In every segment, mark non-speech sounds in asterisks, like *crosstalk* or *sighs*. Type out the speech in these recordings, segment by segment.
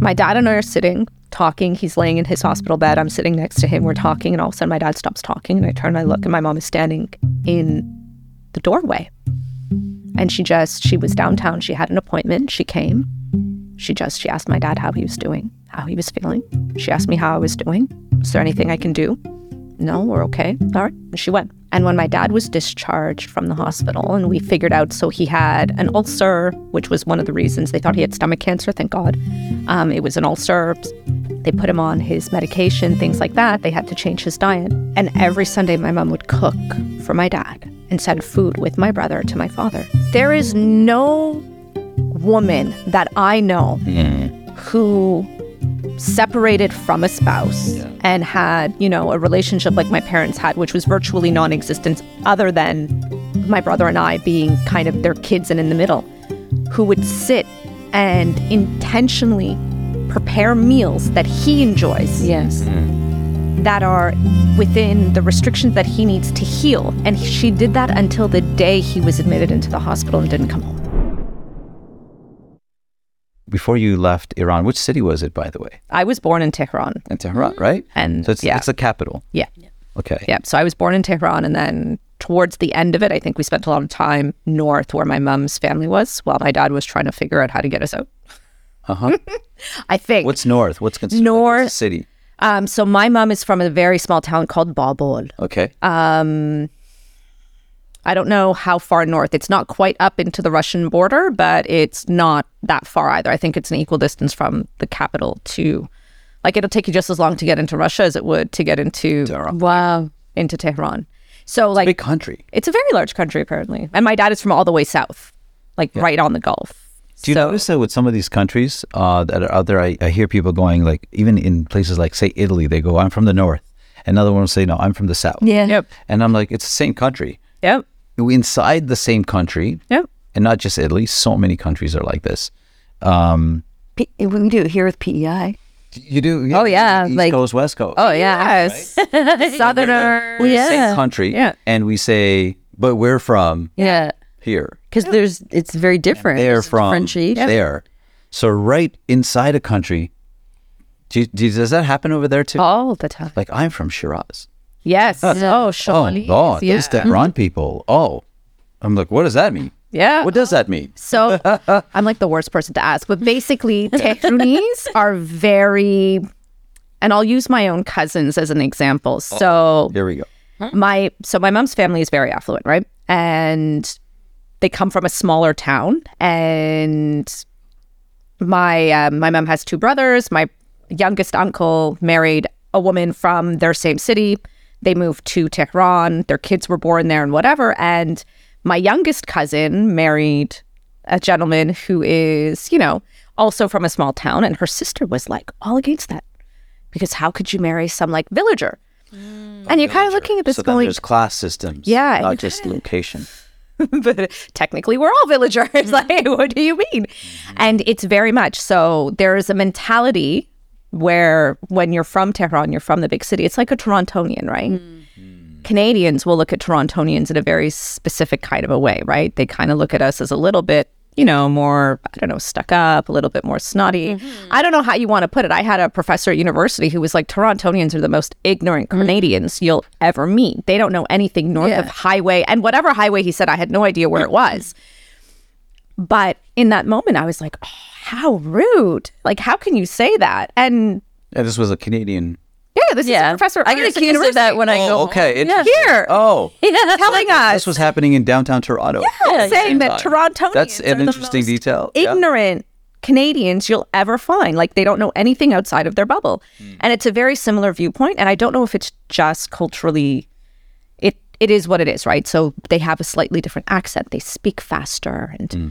my dad and I are sitting talking. He's laying in his hospital bed. I'm sitting next to him. We're talking, and all of a sudden, my dad stops talking, and I turn and I look, and my mom is standing in the doorway. And she just, she was downtown. She had an appointment. She came. She just, she asked my dad how he was doing, how he was feeling. She asked me how I was doing. Is there anything I can do? No, we're okay. All right. And she went. And when my dad was discharged from the hospital, and we figured out, so he had an ulcer, which was one of the reasons they thought he had stomach cancer, thank God. Um, it was an ulcer. They put him on his medication, things like that. They had to change his diet. And every Sunday, my mom would cook for my dad and send food with my brother to my father. There is no woman that I know who separated from a spouse and had, you know, a relationship like my parents had, which was virtually non existent, other than my brother and I being kind of their kids and in the middle, who would sit and intentionally prepare meals that he enjoys Yes. Mm-hmm. that are within the restrictions that he needs to heal. And she did that until the day he was admitted into the hospital and didn't come home. Before you left Iran, which city was it, by the way? I was born in Tehran. In Tehran, right? And So it's, yeah. it's the capital. Yeah. Okay. Yeah. So I was born in Tehran and then towards the end of it, I think we spent a lot of time north where my mom's family was while my dad was trying to figure out how to get us out. Uh huh. *laughs* I think. What's north? What's considered North- what's city? um, so my mom is from a very small town called Babol. Okay. Um, I don't know how far north. It's not quite up into the Russian border, but it's not that far either. I think it's an equal distance from the capital to, like, it'll take you just as long to get into Russia as it would to get into Tehran. Wow. into Tehran. So, like, a Big country. it's a very large country apparently, and my dad is from all the way south, like right on the Gulf. Do you so, notice that with some of these countries uh, that are out there, I, I hear people going like, even in places like say Italy, they go, "I'm from the north," another one will say, "No, I'm from the south." Yeah. Yep. And I'm like, it's the same country. Yep. Inside the same country, Yep. and not just Italy. So many countries are like this. Um, P- we do it here with PEI. you do? Oh, yeah, East like- Coast, West Coast. Oh yeah. Yes. Southerner. Yeah. *laughs* same country. Yeah. And we say, but we're from Yeah. here. Because there's it's very different. They're There's a from differentiation. there. So right inside a country. Do you, do does that happen over there too? All the time. Like I'm from Shiraz. Yes. Oh, Oh, Shawnees. God, yeah. these Tehran people. Oh, I'm like, what does that mean? Yeah. What does that mean? So *laughs* I'm like the worst person to ask, but basically, Tehranese *laughs* are very, and I'll use my own cousins as an example. So Here we go. my so my mom's family is very affluent, right? And they come from a smaller town, and my um, my mom has two brothers. My youngest uncle married a woman from their same city. They moved to Tehran. Their kids were born there and whatever. And my youngest cousin married a gentleman who is, you know, also from a small town. And her sister was like all against that because how could you marry some like villager? Mm. and you're kind of looking at this So then going, there's class systems. Yeah, and Not you just location. *laughs* but technically we're all villagers. *laughs* like, what do you mean? Mm-hmm. And it's very much so. There is a mentality where when you're from Tehran, you're from the big city. It's like a Torontonian, right? Mm. Mm. Canadians will look at Torontonians in a very specific kind of a way, right? They kind of look at us as a little bit, you know, more, I don't know, stuck up, a little bit more snotty. Mm-hmm. I don't know how you want to put it. I had a professor at university who was like, Torontonians are the most ignorant mm. Canadians you'll ever meet. They don't know anything north of highway. And whatever highway he said, I had no idea where it *clears throat* was. But in that moment, I was like, oh, how rude. Like, how can you say that? And Yeah, this was a Canadian. yeah, this Yeah. is a professor. I get accused of that when I go. Oh, okay. Yeah. Here. Oh, *laughs* telling us this was happening in downtown Toronto. Yeah, saying that Toronto. Torontonians That's are an the interesting most detail. Yeah. ignorant Canadians you'll ever find. Like they don't know anything outside of their bubble. Hmm. And it's a very similar viewpoint. And I don't know if it's just culturally it it is what it is, right? So they have a slightly different accent. They speak faster and Hmm.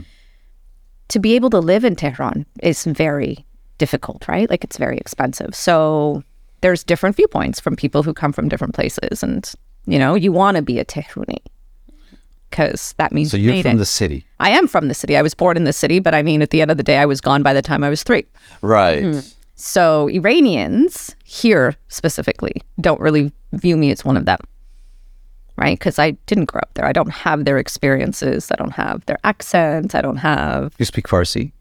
To be able to live in Tehran is very difficult, right? Like it's very expensive. So there's different viewpoints from people who come from different places and you know, you want to be a Tehrani because that means So you you're from it. the city, I am from the city. I was born in the city, but I mean, at the end of the day, I was gone by the time I was three. right? Mm-hmm. So Iranians here specifically don't really view me as one of them, right? Because I didn't grow up there. I don't have their experiences. I don't have their accent. I don't have. You speak Farsi.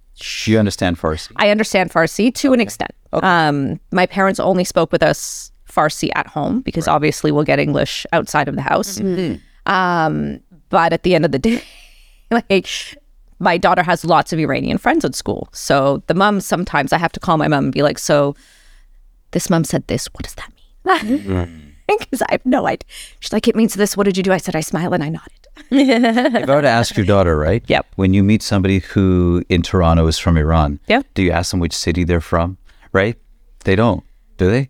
You understand Farsi? I understand Farsi to an extent. Um, my parents only spoke with us Farsi at home because obviously we'll get English outside of the house. Um, but at the end of the *laughs* day, like my daughter has lots of Iranian friends at school. So the mom sometimes I have to call my mom and be like, "So this mom said this. What does that mean?" *laughs* Because I have no idea. She's like, "It means this. What did you do?" I said, "I smiled and I nodded." if I were to ask your daughter, right? Yep. When you meet somebody who in Toronto is from Iran, Yeah. do you ask them which city they're from? Right? They don't, do they?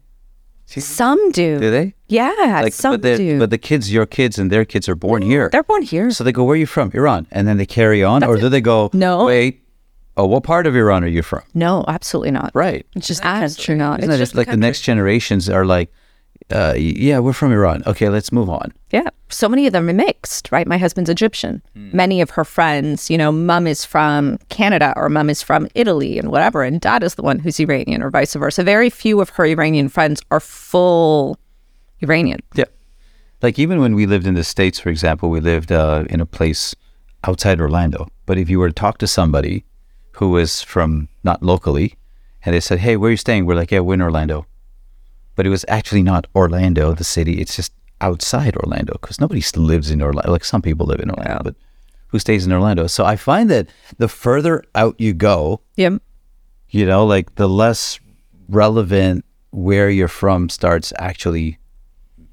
Some do. Do they? Yeah, like, some but the- do. But the kids, your kids, and their kids are born here. They're born here. So they go, "Where are you from? Iran?" And then they carry on, or do they go, No. Wait, oh, what part of Iran are you from? no, absolutely not. Right. It's just Absolutely not. Isn't that just like the next generations are like, uh, yeah, we're from Iran. Okay, let's move on. Yeah. So many of them are mixed, right? My husband's Egyptian. Many of her friends, you know, mom is from Canada or mom is from Italy and whatever, and dad is the one who's Iranian or vice versa. Very few of her Iranian friends are full Iranian. Yeah. Like even when we lived in the States, for example, we lived uh, in a place outside Orlando. But if you were to talk to somebody who was from not locally and they said, hey, where are you staying? We're like, yeah, we're in Orlando. But it was actually not Orlando, the city. It's just outside Orlando because nobody lives in Orlando. Like some people live in Orlando, but who stays in Orlando? So I find that the further out you go, Yeah. you know, like the less relevant where you're from starts actually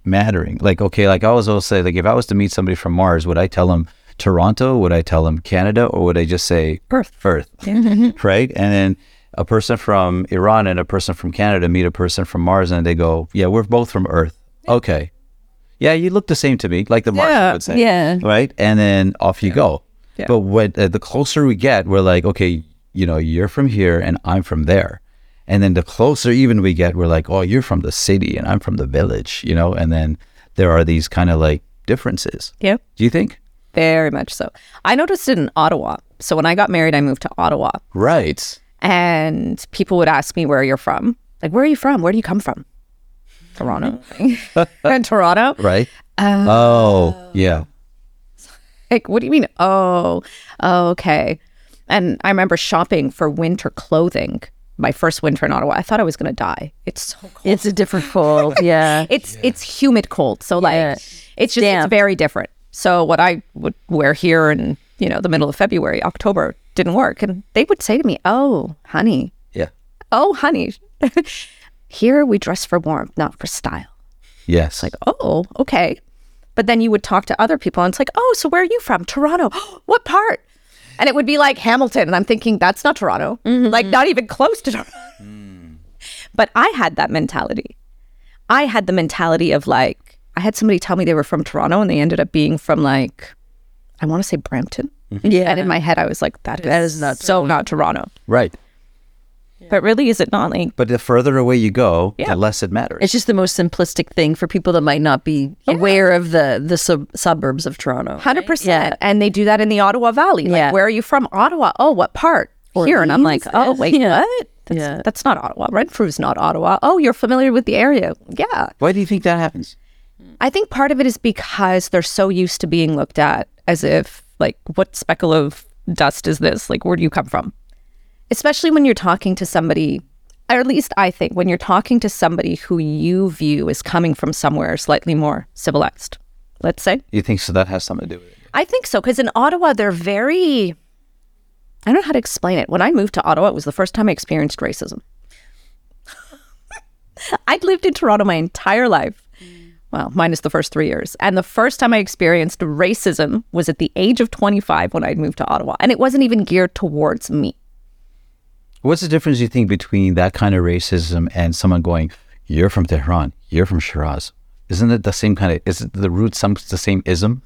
mattering. Like, okay, like I always always say, like if I was to meet somebody from Mars, would I tell them Toronto? Would I tell them Canada? Or would I just say Earth. Earth? *laughs* right? And then a person from Iran and a person from Canada meet a person from Mars and they go, yeah, we're both from Earth. Okay. Yeah, you look the same to me, like the Martian Yeah, would say. yeah. Right? And then off you go. Yeah. But when uh, the closer we get, we're like, okay, you know, you're from here and I'm from there. And then the closer even we get, we're like, oh, you're from the city and I'm from the village, you know? And then there are these kind of like differences. Yeah. Do you think? Very much so. I noticed it in Ottawa. So when I got married, I moved to Ottawa. Right. And people would ask me where you're from. Like, where are you from? Where do you come from? Toronto. *laughs* and Toronto. Right. Um, oh, yeah. Like, what do you mean? Oh, oh, okay. And I remember shopping for winter clothing. My first winter in Ottawa, I thought I was going to die. It's so cold. It's a different cold. *laughs* Yeah. It's it's humid cold, so like Yeah. it's just it's very different. So what I would wear here in you know the middle of February, October didn't work, and they would say to me, "Oh, honey, Yeah. oh, honey, *laughs* here we dress for warmth, not for style." Yes. Like, oh, okay. But then you would talk to other people and it's like, oh, so where are you from? Toronto. *gasps* what part? And it would be like Hamilton. And I'm thinking, that's not Toronto. Mm-hmm. Like, not even close to Toronto. Hmm. But I had that mentality. I had the mentality of like, I had somebody tell me they were from Toronto and they ended up being from like, I want to say Brampton. Mm-hmm. Yeah. And in my head, I was like, that, that is not so not Toronto. right. But really, is it not like, But the further away you go, Yeah. the less it matters. It's just the most simplistic thing for people that might not be aware of the the sub- suburbs of Toronto. 100%. Yeah. And they do that in the Ottawa Valley. Like, Yeah. where are you from? Ottawa. Oh, what part? Here. And I'm like, oh, wait, Yeah. what? That's, Yeah. that's not Ottawa. Renfrew's not Ottawa. Oh, you're familiar with the area. Yeah. Why do you think that happens? I think part of it is because they're so used to being looked at as if, like, what speckle of dust is this? Like, where do you come from? Especially when you're talking to somebody, or at least I think, when you're talking to somebody who you view as coming from somewhere slightly more civilized, let's say. You think so? That has something to do with it. I think so because in Ottawa they're very. I don't know how to explain it. When I moved to Ottawa, it was the first time I experienced racism. *laughs* I'd lived in Toronto my entire life. Well, minus the first three years. And the first time I experienced racism was at the age of 25 when I'd moved to Ottawa. And it wasn't even geared towards me. What's the difference you think between that kind of racism and someone going, "You're from Tehran, you're from Shiraz"? Isn't it the same kind of? Is it the root some the same ism?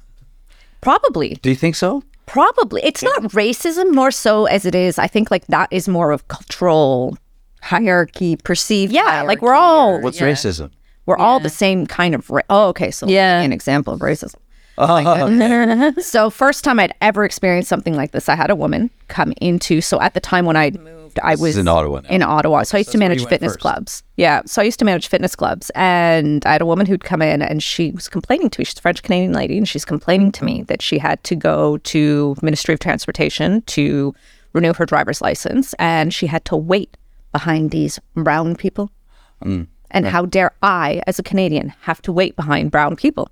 Probably. Do you think so? Probably. It's not racism more so as it is. I think like that is more of cultural. hierarchy, perceived. Yeah. Like we're all. What's racism? We're all the same kind of ra- oh okay so Yeah. an example of racism uh-huh. *laughs* so first time i'd ever experienced something like this i had a woman come into so at the time when i moved i was in Ottawa now. in ottawa so i used to manage fitness first. clubs yeah so i used to manage fitness clubs and i had a woman who'd come in and she was complaining to me she's a french canadian lady and she's complaining to me that she had to go to ministry of transportation to renew her driver's license, and she had to wait behind these brown people. Mm. And how dare I, as a Canadian, have to wait behind brown people?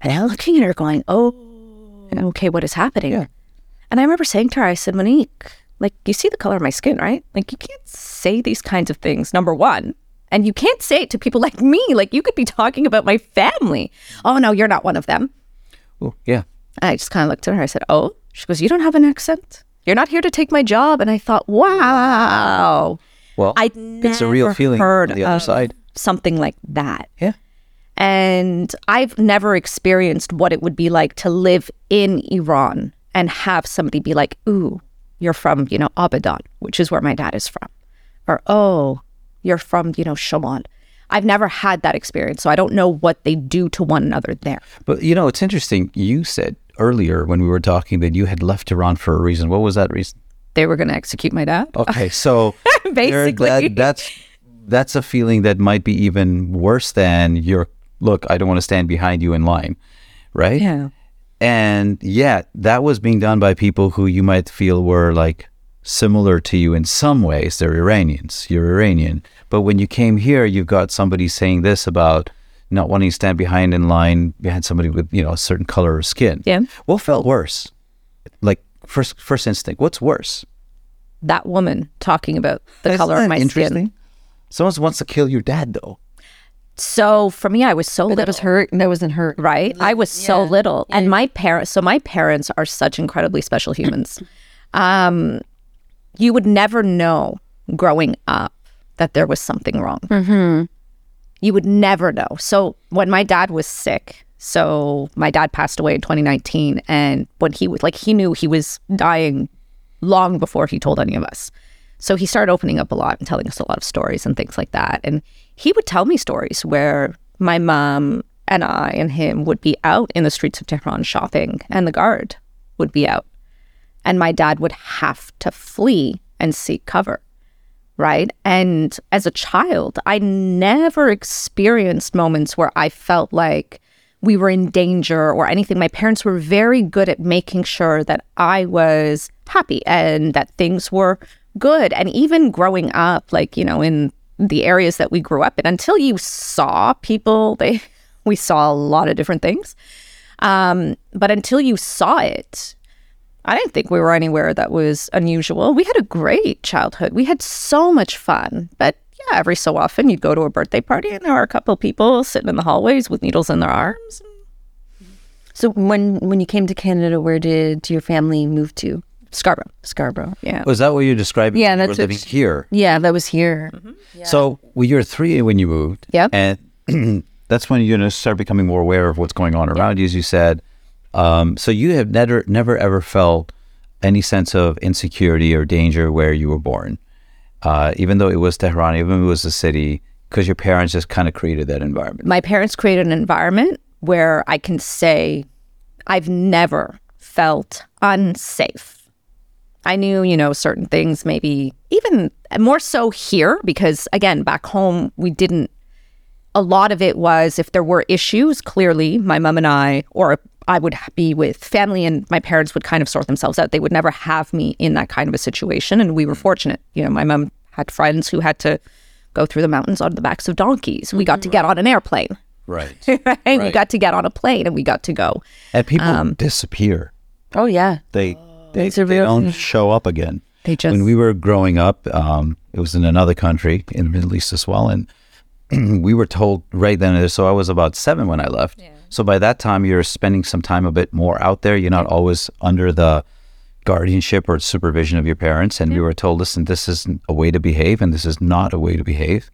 And I'm looking at her going, oh, okay, what is happening? And I remember saying to her, I said, Monique, like, you see the color of my skin, right? Like, you can't say these kinds of things, number one. And you can't say it to people like me. Like, you could be talking about my family. Oh, no, you're not one of them. Oh, yeah. I just kind of looked at her. I said, Oh, she goes, You don't have an accent. You're not here to take my job. And I thought, Wow. Well, I'd it's a real feeling heard on the other of side. something like that. Yeah. And I've never experienced what it would be like to live in Iran and have somebody be like, Ooh, you're from, you know, Abadan, which is where my dad is from. Or, Oh, you're from, you know, Shamal. I've never had that experience. So I don't know what they do to one another there. But you know, it's interesting. You said earlier when we were talking that you had left Iran for a reason. What was that reason? They were going to execute my dad. Okay, *laughs* so Basically. that, that's that's a feeling that might be even worse than your look. I don't want to stand behind you in line, right? Yeah. And yet, that was being done by people who you might feel were like similar to you in some ways. They're Iranians. You're Iranian. But when you came here, you've got somebody saying this about not wanting to stand behind in line behind somebody with you know a certain color of skin. Yeah. What felt worse? Like first first instinct. What's worse? That woman talking about the Isn't color of that my interesting? skin. Someone wants to kill your dad, though. So for me, I was so But little. that was her. That wasn't her. right? I was so little, and my parents. So my parents are such incredibly special humans. *coughs* um, you would never know growing up that there was something wrong. Mm-hmm. You would never know. So when my dad was sick, so my dad passed away in 2019, and when he was like, he knew he was dying long before he told any of us. So he started opening up a lot and telling us a lot of stories and things like that. And he would tell me stories where my mom and I and him would be out in the streets of Tehran shopping, and the guard would be out. And my dad would have to flee and seek cover. Right. And as a child, I never experienced moments where I felt like we were in danger or anything. My parents were very good at making sure that I was happy and that things were good. And even growing up, like, you know, in the areas that we grew up in, until you saw people, *laughs* they we saw a lot of different things. Um, but until you saw it, I didn't think we were anywhere that was unusual. We had a great childhood. We had so much fun. But yeah, every so often you'd go to a birthday party and there were a couple of people sitting in the hallways with needles in their arms. So when when you came to Canada, where did your family move to? Scarborough. Scarborough. Yeah. Was that what you're describing? Yeah, You that's were what- living here. Yeah, that was here. So well, you were three when you moved. Yep. And *clears throat* that's when you're going to start becoming more aware of what's going on around you, as you said. Um, so you have never, never ever felt any sense of insecurity or danger where you were born, uh, even though it was Tehran, even though it was a city, because your parents just kind of created that environment. my parents created an environment where I can say I've never felt unsafe. I knew, you know, certain things, maybe even more so here, because again, back home, we didn't, a lot of it was if there were issues, clearly my mom and I, or I would be with family and my parents would kind of sort themselves out. They would never have me in that kind of a situation. And we were fortunate. You know, my mom had friends who had to go through the mountains on the backs of donkeys. We got to get on an airplane. Right. *laughs* right? We got to get on a plane and we got to go. and people disappear. Oh yeah. They they, It's they real don't show up again. They just when we were growing up, um, it was in another country in the Middle East as well, and *clears throat* we were told right then. and there- So I was about seven when I left. So by that time, you're spending some time a bit more out there. You're not always under the guardianship or supervision of your parents. And we were told, listen, this isn't a way to behave, and this is not a way to behave.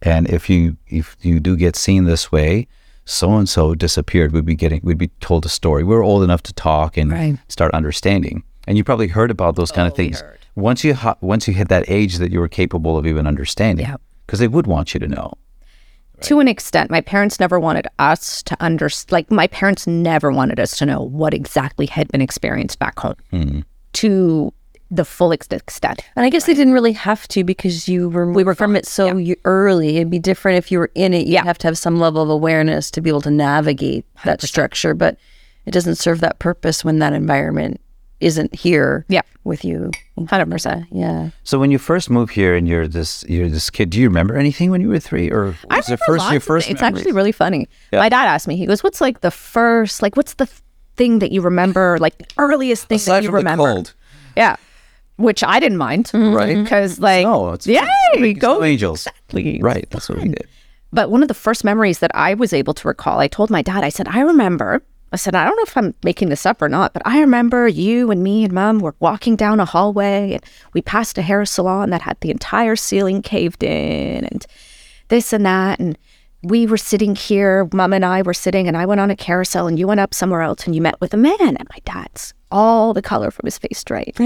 And if you if you do get seen this way, so and so disappeared. We'd be getting we'd be told a story. We were old enough to talk and Right. start understanding. And you probably heard about those kind of oh, things once you once you hit that age that you were capable of even understanding. Yeah. Because they would want you to know. To an extent, my parents never wanted us to understand. Like my parents never wanted us to know what exactly had been experienced back home hmm. to the full ex- extent. And I guess they didn't really have to because you were we were from it so you, early. It'd be different if you were in it. You Yeah. have to have some level of awareness to be able to navigate that structure, but it doesn't serve that purpose when that environment isn't here Yeah. with you. 100%. Yeah. So when you first moved here and you're this you're this kid, do you remember anything when you were three, or I was it remember first lots your first? It's memories? actually really funny. Yeah. My dad asked me, he goes, What's like the first, like, what's the thing that you remember, like, the earliest thing aside that you from the remember? cold, Yeah. Which I didn't mind. Mm-hmm. right? Mm-hmm. Because, like, No, it's yeah, we Go go. angels. Exactly. Right, that's what we did. But one of the first memories that I was able to recall, I told my dad, I said, I remember, I said, I don't know if I'm making this up or not, but I remember you and me and mom were walking down a hallway and we passed a hair salon that had the entire ceiling caved in and this and that. And we were sitting here, mom and I were sitting, and I went on a carousel and you went up somewhere else and you met with a man. And my dad's all the color from his face drained. *laughs*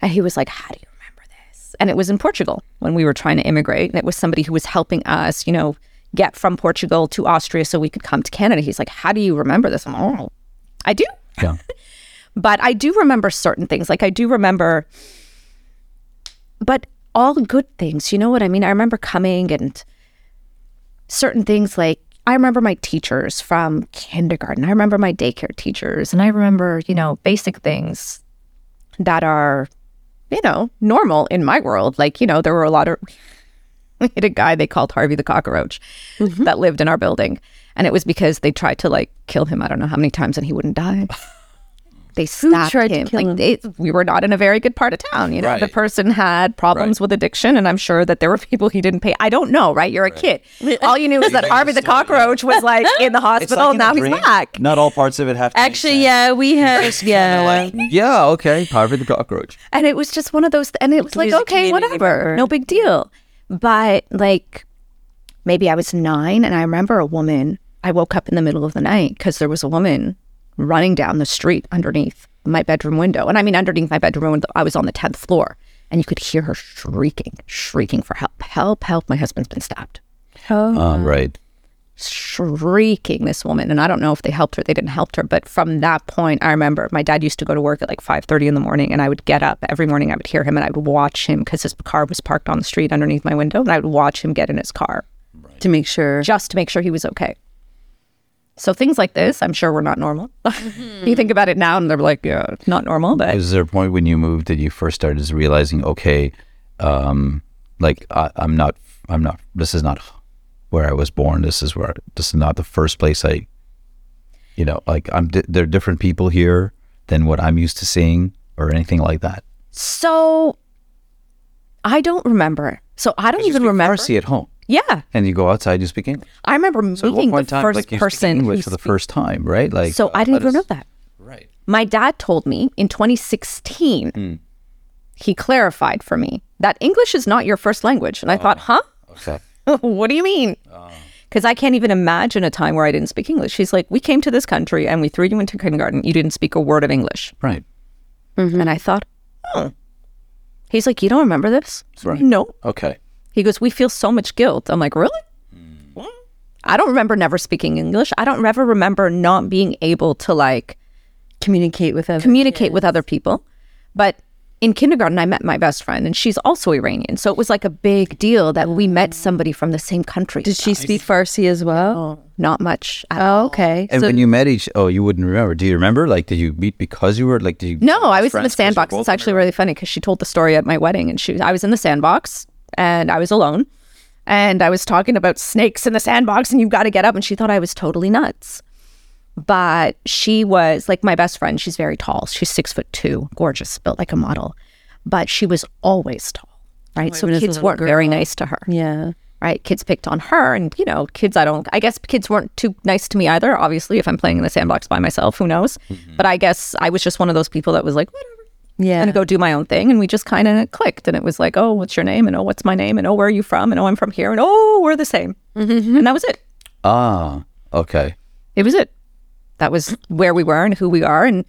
And he was like, How do you remember this? And it was in Portugal when we were trying to immigrate. And it was somebody who was helping us, you know, get from Portugal to Austria so we could come to Canada. He's like, How do you remember this? I'm like, oh, I do. Yeah. *laughs* But I do remember certain things. Like I do remember, but all good things. You know what I mean? I remember coming and certain things like I remember my teachers from kindergarten. I remember my daycare teachers. And I remember, you know, basic things that are, you know, normal in my world. Like, you know, there were a lot of, *laughs* we had a guy they called Harvey the cockroach mm-hmm. that lived in our building. And it was because they tried to like kill him, I don't know how many times, and he wouldn't die. *laughs* They stabbed tried to him. kill like him? They, we were not in a very good part of town. You know, the person had problems with addiction, and I'm sure that there were people he didn't pay. I don't know, right? You're a kid. *laughs* All you knew was that Harvey the cockroach was like in the hospital. now he's back. Not all parts of it have. To make Actually, sense. yeah, we had yeah. Yeah. Okay. Harvey the cockroach. And it was just one of those, and it was like, okay, whatever, member. no big deal. But like, maybe I was nine, and I remember a woman. I woke up in the middle of the night because there was a woman running down the street underneath my bedroom window, and I mean underneath my bedroom window. I was on the tenth floor, and you could hear her shrieking, shrieking for help, help, help! My husband's been stabbed. Oh, right. Shrieking this woman. And i don't know if they helped her they didn't help her but from that point i remember my dad used to go to work at like 5.30 in the morning and i would get up every morning i would hear him and i would watch him because his car was parked on the street underneath my window and i would watch him get in his car. To make sure. just to make sure he was okay. So things like this i'm sure were not normal. *laughs* You think about it now and they're like yeah it's not normal but Was there a point when you moved that you first started realizing, okay, um, like I, I'm not, I'm not. This is not where I was born. This is where. This is not the first place I. You know, like I'm. Di- there are different people here than what I'm used to seeing, or anything like that. so i don't remember so i don't even remember Farsi at home, yeah and you go outside, you speak English. i remember meeting the time, first like you speak person English for the first time, right? Like so i didn't even know that Right. My dad told me in 2016, hmm. he clarified for me that English is not your first language. And I oh. thought, huh? Okay. *laughs* what do you mean? Ah. Because I can't even imagine a time where I didn't speak English. He's like, we came to this country and we threw you into kindergarten. You didn't speak a word of English. Right. Mm-hmm. And I thought, oh. He's like, you don't remember this? Right. No. Okay. He goes, we feel so much guilt. I'm like, really? Hmm. What? I don't remember never speaking English. I don't ever remember not being able to like communicate with them. communicate with other people. But in kindergarten, I met my best friend, and she's also Iranian. So it was like a big deal that we met somebody from the same country. Did she speak Farsi as well? Oh. Not much. at Oh, all. okay. And so when you met each, oh, you wouldn't remember. Do you remember? Like, did you meet because you were like, did you? No, I was in the friends 'cause you're sandbox. It's actually really funny because she told the story at my wedding, and she was, I was in the sandbox, and I was alone, and I was talking about snakes in the sandbox, and you've got to get up, and she thought I was totally nuts. But she was like my best friend. She's very tall. She's six foot two, gorgeous, built like a model. But she was always tall, right? so even as a kids weren't very nice to her yeah. right? Kids picked on her, and you know, kids. I don't. I guess kids weren't too nice to me either. Obviously, if I'm playing in the sandbox by myself, who knows? But I guess I was just one of those people that was like, whatever, Yeah. gonna go do my own thing, and we just kind of clicked. And it was like, oh, what's your name? And oh, what's my name? And oh, where are you from? And oh, I'm from here. And oh, we're the same. And that was it. Ah, okay. It was it. That was where we were and who we are. And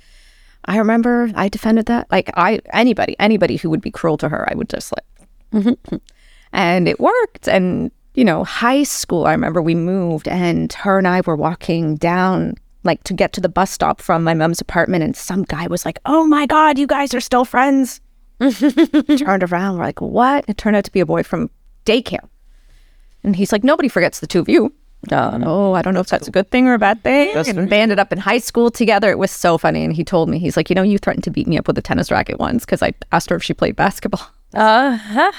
I remember I defended that. Like I, anybody, anybody who would be cruel to her, I would just like. *laughs* and it worked. And you know, high school, I remember we moved, and her and I were walking down. Like to get to the bus stop from my mom's apartment, and some guy was like, "Oh my god, you guys are still friends." *laughs* Turned around, we're like, "What?" It turned out to be a boy from daycare, and he's like, "Nobody forgets the two of you." Oh, oh, I don't know if that's a good thing or a bad thing. That's and they ended up in high school together. It was so funny. And he told me, he's like, you know, you threatened to beat me up with a tennis racket once because I asked her if she played basketball. *laughs* Uh-huh.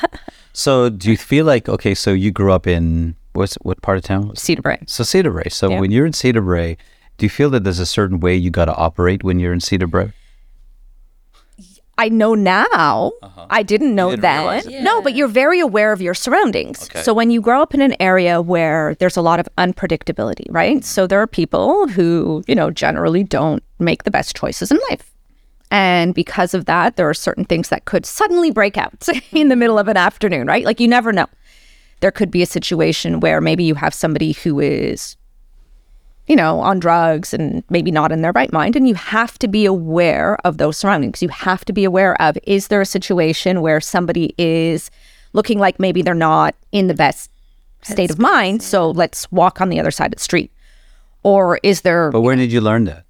So do you feel like okay? So you grew up in what's what part of town? Cedar Brae. So Cedar Brae. So Yeah. when you're in Cedar Brae, do you feel that there's a certain way you got to operate when you're in Cedar Brae? I know now. I didn't know Uh-huh. didn't then. realize it. No, but you're very aware of your surroundings. Okay. So when you grow up in an area where there's a lot of unpredictability, right? So there are people who, you know, generally don't make the best choices in life. And because of that, there are certain things that could suddenly break out *laughs* in the middle of an afternoon, right? Like you never know. There could be a situation where maybe you have somebody who is you know, on drugs and maybe not in their right mind. And you have to be aware of those surroundings. You have to be aware of is there a situation where somebody is looking like maybe they're not in the best state of mind? So let's walk on the other side of the street. Or is there, But where did you learn that?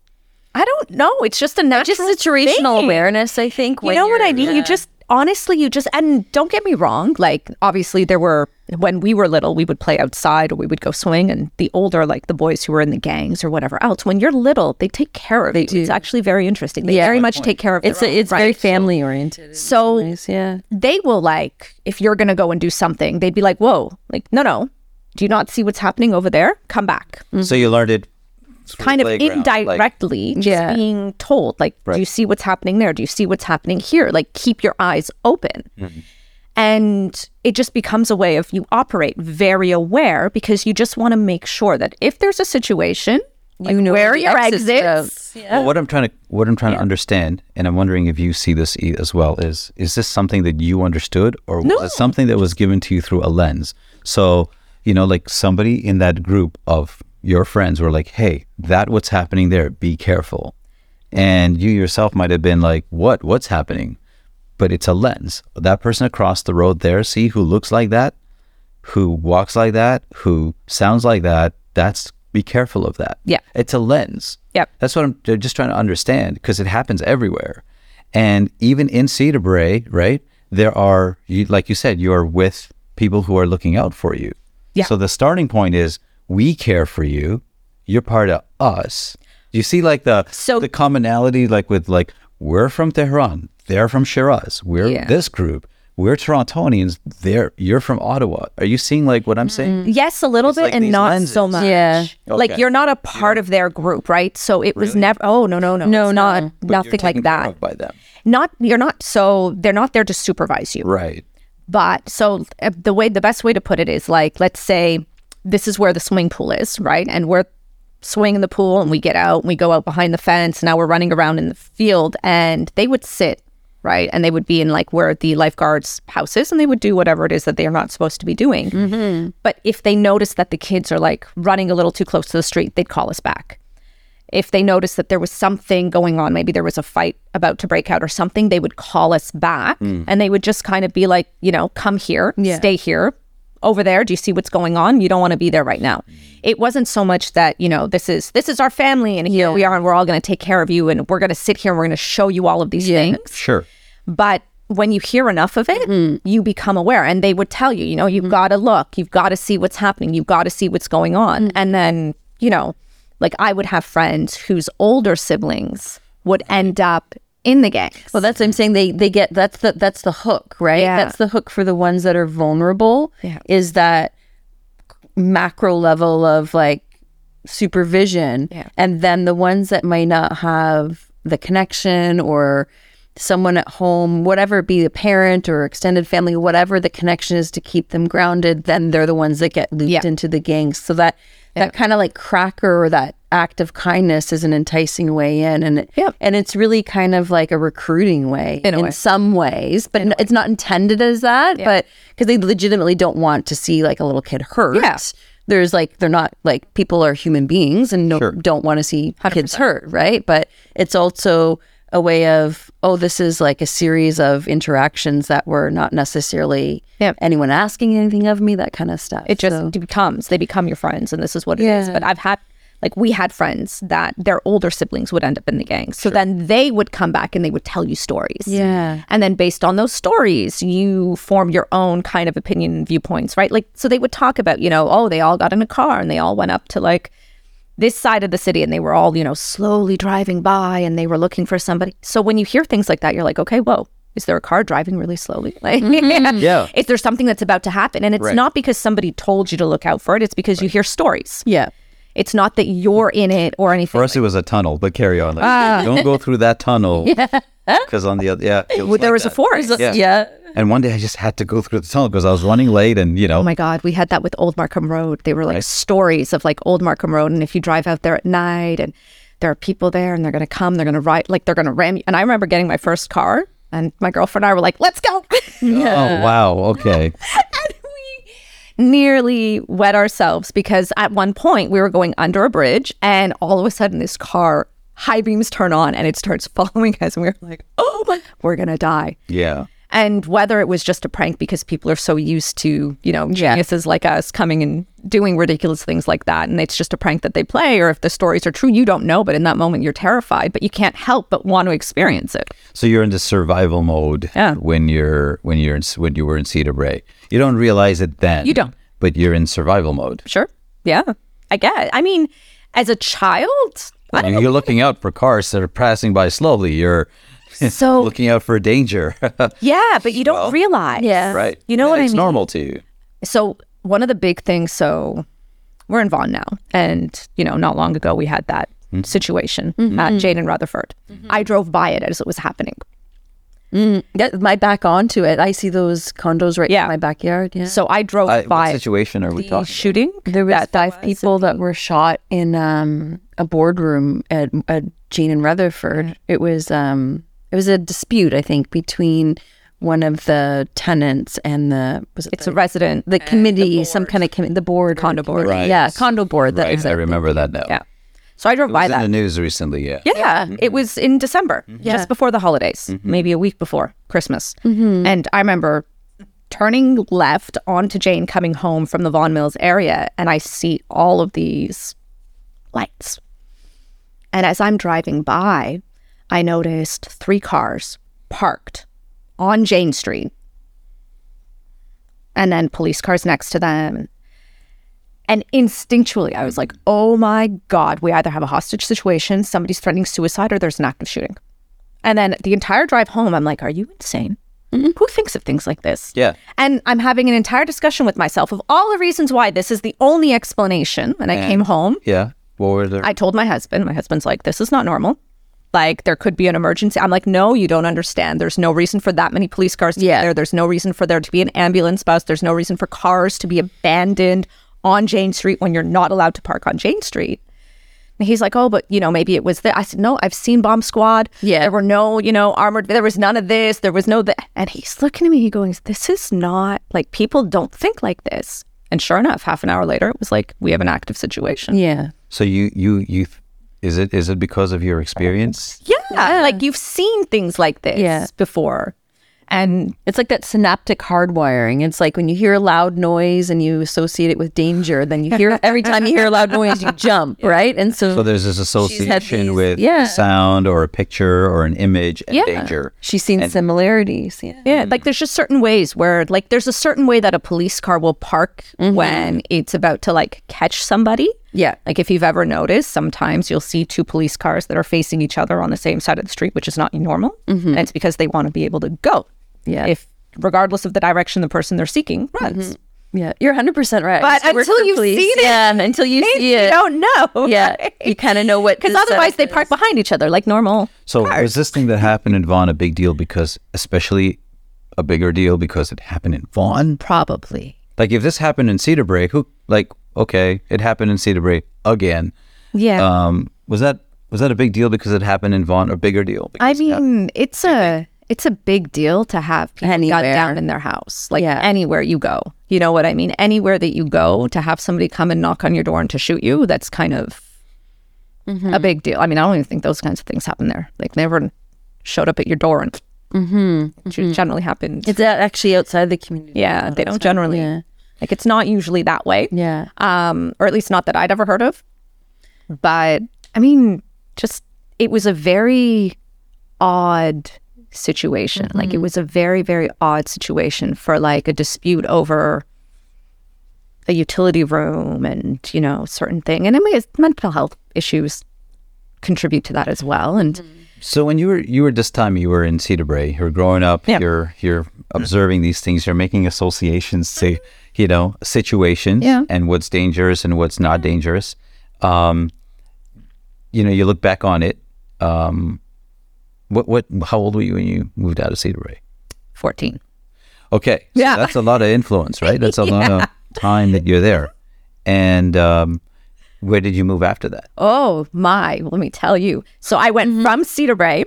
I don't know, it's just a natural Just situational thing. awareness, I think. You know what I you're- mean? You just honestly, you just and don't get me wrong. Like obviously, there were when we were little, we would play outside or we would go swing. And the older, like the boys who were in the gangs or whatever else, when you're little, they take care of they you. It's actually very interesting. They Yeah. very much take care of. It's their a, own, it's very right? family oriented. So yeah. they will like if you're gonna go and do something, they'd be like, "Whoa, like no, no." Do you not see what's happening over there? Come back. Mm-hmm. So you learned it through kind of the playground, like- indirectly just Yeah. being told like Right. do you see what's happening there do you see what's happening here like keep your eyes open Mm-hmm. and it just becomes a way of you operate very aware because you just want to make sure that if there's a situation like You know where where the your exits exits go. Well, what I'm trying to what I'm trying to understand, and I'm wondering if you see this e- as well, is is this something that you understood, or was it something that was given to you through a lens? So you know, like somebody in that group of your friends were like, "Hey, that what's happening there? Be careful," and you yourself might have been like, "What? What's happening?" But it's a lens. That person across the road there, see who looks like that, who walks like that, who sounds like that. That's be careful of that. Yeah. It's a lens. Yep. That's what I'm just trying to understand because it happens everywhere. And even in Cedar Brae, right, there are, you, like you said, you're with people who are looking out for you. Yeah. So the starting point is we care for you. You're part of us. You see, like the So- the commonality, like with like we're from Tehran, they're from Shiraz, we're Yeah. this group, we're Torontonians, they're you're from Ottawa. Are you seeing like what I'm saying? yes a little bit like and not lenses. so much Yeah. like you're not a part of their group right so it was never oh no no no No, it's no. not But But you're nothing like that by them, not you're not so they're not there to supervise you right? But so uh, the way the best way to put it is like let's say this is where the swimming pool is, right? And we're swinging in the pool and we get out and we go out behind the fence. Now we're running around in the field and they would sit, right? And they would be in like where the lifeguards' house is and they would do whatever it is that they are not supposed to be doing. Mm-hmm. But if they notice that the kids are like running a little too close to the street, they'd call us back if they noticed that there was something going on, maybe there was a fight about to break out or something, they would call us back mm. and they would just kind of be like, you know, come here, stay here. Over there, do you see what's going on? You don't want to be there right now. Mm. It wasn't so much that, you know, this is this is our family and here we are and we're all going to take care of you and we're going to sit here and we're going to show you all of these things. Sure. But when you hear enough of it, mm. you become aware. And they would tell you, you know, you've mm. got to look, you've got to see what's happening, you've got to see what's going on. And then, you know, like I would have friends whose older siblings would end up in the gangs. Well, that's what I'm saying. They they get that's the that's the hook, right? Yeah. That's the hook for the ones that are vulnerable. Yeah. Is that macro level of like supervision, Yeah. and then the ones that might not have the connection or someone at home, whatever it be, a parent or extended family, whatever the connection is to keep them grounded, then they're the ones that get looped Yeah. into the gangs. So that that kind of like cracker or that act of kindness is an enticing way in, and Yep. and it's really kind of like a recruiting way In a way. some ways, but n- it's not intended as that. But because they legitimately don't want to see like a little kid hurt. Yeah. There's like they're not like people are human beings and no, don't want to see kids hurt, right? But it's also a way of oh, this is like a series of interactions that were not necessarily Yep. anyone asking anything of me, that kind of stuff. it just So- becomes, they become your friends and this is what it is. Yeah. But I've had like we had friends that their older siblings would end up in the gangs. So then they would come back and they would tell you stories. Yeah. And then based on those stories, you form your own kind of opinion and viewpoints, right? Like, so they would talk about, you know, oh, they all got in a car and they all went up to like this side of the city and they were all, you know, slowly driving by and they were looking for somebody. So when you hear things like that, you're like, okay, whoa. Is there a car driving really slowly? *laughs* Like, mm-hmm. *laughs* Yeah. Is there something that's about to happen? And it's Right. not because somebody told you to look out for it. It's because you hear stories. Yeah. It's not that you're in it or anything. For us, it was a tunnel, but carry on. Like, ah. don't go through that tunnel. *laughs* Because on the other, yeah. Well, there like was a that. forest. Yeah. Yeah. And one day I just had to go through the tunnel because I was running late and, you know, Oh my God, we had that with Old Markham Road. They were like stories of like Old Markham Road. And if you drive out there at night and there are people there and they're going to come, they're going to ride, like they're going to ram you. And I remember getting my first car and my girlfriend and I were like, let's go. *laughs* oh, wow. Okay. *laughs* and nearly wet ourselves because at one point we were going under a bridge and all of a sudden this car high beams turn on and it starts *laughs* following us and We're like oh my we're gonna die Yeah. and whether it was just a prank because people are so used to you know Yeah. geniuses like us coming and doing ridiculous things like that and it's just a prank that they play or if the stories are true you don't know but in that moment you're terrified but you can't help but want to experience it So you're in the survival mode Yeah. when you're when you're in, when you were in Cedar Brae. You don't realize it then. You don't. But you're in survival mode. sure yeah i get i mean as a child I don't You're looking out for cars that are passing by slowly. You're *laughs* so looking out for danger. *laughs* Yeah, but you don't realize. Yeah. right. You know And what I mean? it's normal to you. So one of the big things. So we're in Vaughan now, and you know, not long ago we had that hmm. Mm-hmm. situation at mm-hmm. Jane and Rutherford. Mm-hmm. I drove by it as it was happening. Get my back onto it. I see those condos right Yeah. in my backyard. Yeah. So I drove Uh, what by situation are we talking? shooting. There was that five people that were shot in um, a boardroom at, at Jane and Rutherford. It was um, it was a dispute, I think, between one of the tenants and the was it It's a resident. the committee, some kind of committee, the board, condo board. Right. yeah, condo board. That Right. I it. remember that now. Yeah. So I drove It by was in that. the news recently. Yeah. Yeah, it mm-hmm. was in December, mm-hmm. Yeah. just before the holidays, mm-hmm. maybe a week before Christmas. And I remember turning left onto Jane coming home from the Vaughan Mills area, and I see all of these lights. And as I'm driving by, I noticed three cars parked on Jane Street, and then police cars next to them. And instinctually, I was like, oh my God, we either have a hostage situation, somebody's threatening suicide, or there's an active shooting. And then the entire drive home, I'm like, are you insane? Mm-hmm. Who thinks of things like this? Yeah. And I'm having an entire discussion with myself of all the reasons why this is the only explanation. And I came home. Yeah. What were there? I told my husband, my husband's like, this is not normal. Like, there could be an emergency. I'm like, no, you don't understand. There's no reason for that many police cars to Yeah. be there. There's no reason for there to be an ambulance bus. There's no reason for cars to be abandoned on Jane Street when you're not allowed to park on Jane Street. And he's like, oh, but you know, maybe it was there. I said, no, I've seen bomb squad. Yeah. There were no, you know, armored, there was none of this. There was no that. And he's looking at me, he goes, this is not like people don't think like this. And sure enough, half an hour later, it was like, we have an active situation. Yeah. so you you you is it is it because of your experience? Yeah, like you've seen things like this Yeah. before. And It's like that synaptic hardwiring. It's like when you hear a loud noise and you associate it with danger, then you hear every time you hear a loud noise, you jump, *laughs* right? And so, So there's this association these- with yeah. sound or a picture or an image and Yeah. danger. she's seen similarities. Yeah. yeah, like there's just certain ways where like there's a certain way that a police car will park mm-hmm. when it's about to like catch somebody. Yeah. Like if you've ever noticed, sometimes you'll see two police cars that are facing each other on the same side of the street, which is not normal. Mm-hmm. And it's because they want to be able to go. Yeah. If regardless of the direction the person they're seeking runs. Yeah. You're 100% right. But I used to work until you've police. seen it, Yeah. Until you see it, You it. don't know. Yeah. You kind of know what. Because otherwise they setup park behind each other like normal. So was this thing that happened in Vaughan a big deal because especially a bigger deal because it happened in Vaughan? Probably. Like if this happened in Cedar Brae, who like okay, it happened in Cedar Brae again. Yeah. Um, was that was that a big deal because it happened in Vaughan? A bigger deal? I because it mean, it's a it's a big deal to have people Anywhere. gunned down in their house, like Yeah. anywhere you go. You know what I mean? Anywhere that you go, to have somebody come and knock on your door and to shoot you, that's kind of a big deal. I mean, I don't even think those kinds of things happen there. Like, never showed up at your door and mm-hmm. generally happened. It's actually outside the community. yeah, they don't generally. Yeah. Like, it's not usually that way. Yeah. Um, or at least not that I'd ever heard of. But I mean, just it was a very odd situation. Mm-hmm. Like it was a very, very odd situation for like a dispute over a utility room and, you know, certain thing. And I mean, mental health issues contribute to that as well. And mm-hmm. so when you were you were this time you were in Cedarbrae, you're growing up, yeah. you're you're observing these things, you're making associations to, you know, situations yeah. and what's dangerous and what's not dangerous. Um, you know, you look back on it. Um, what what? How old were you when you moved out of Cedarbrae? Fourteen. Okay, so yeah, that's a lot of influence, right? That's a *laughs* yeah. lot of time that you're there. And um, where did you move after that? Oh my! Let me tell you. So I went from Cedar from Cedarbrae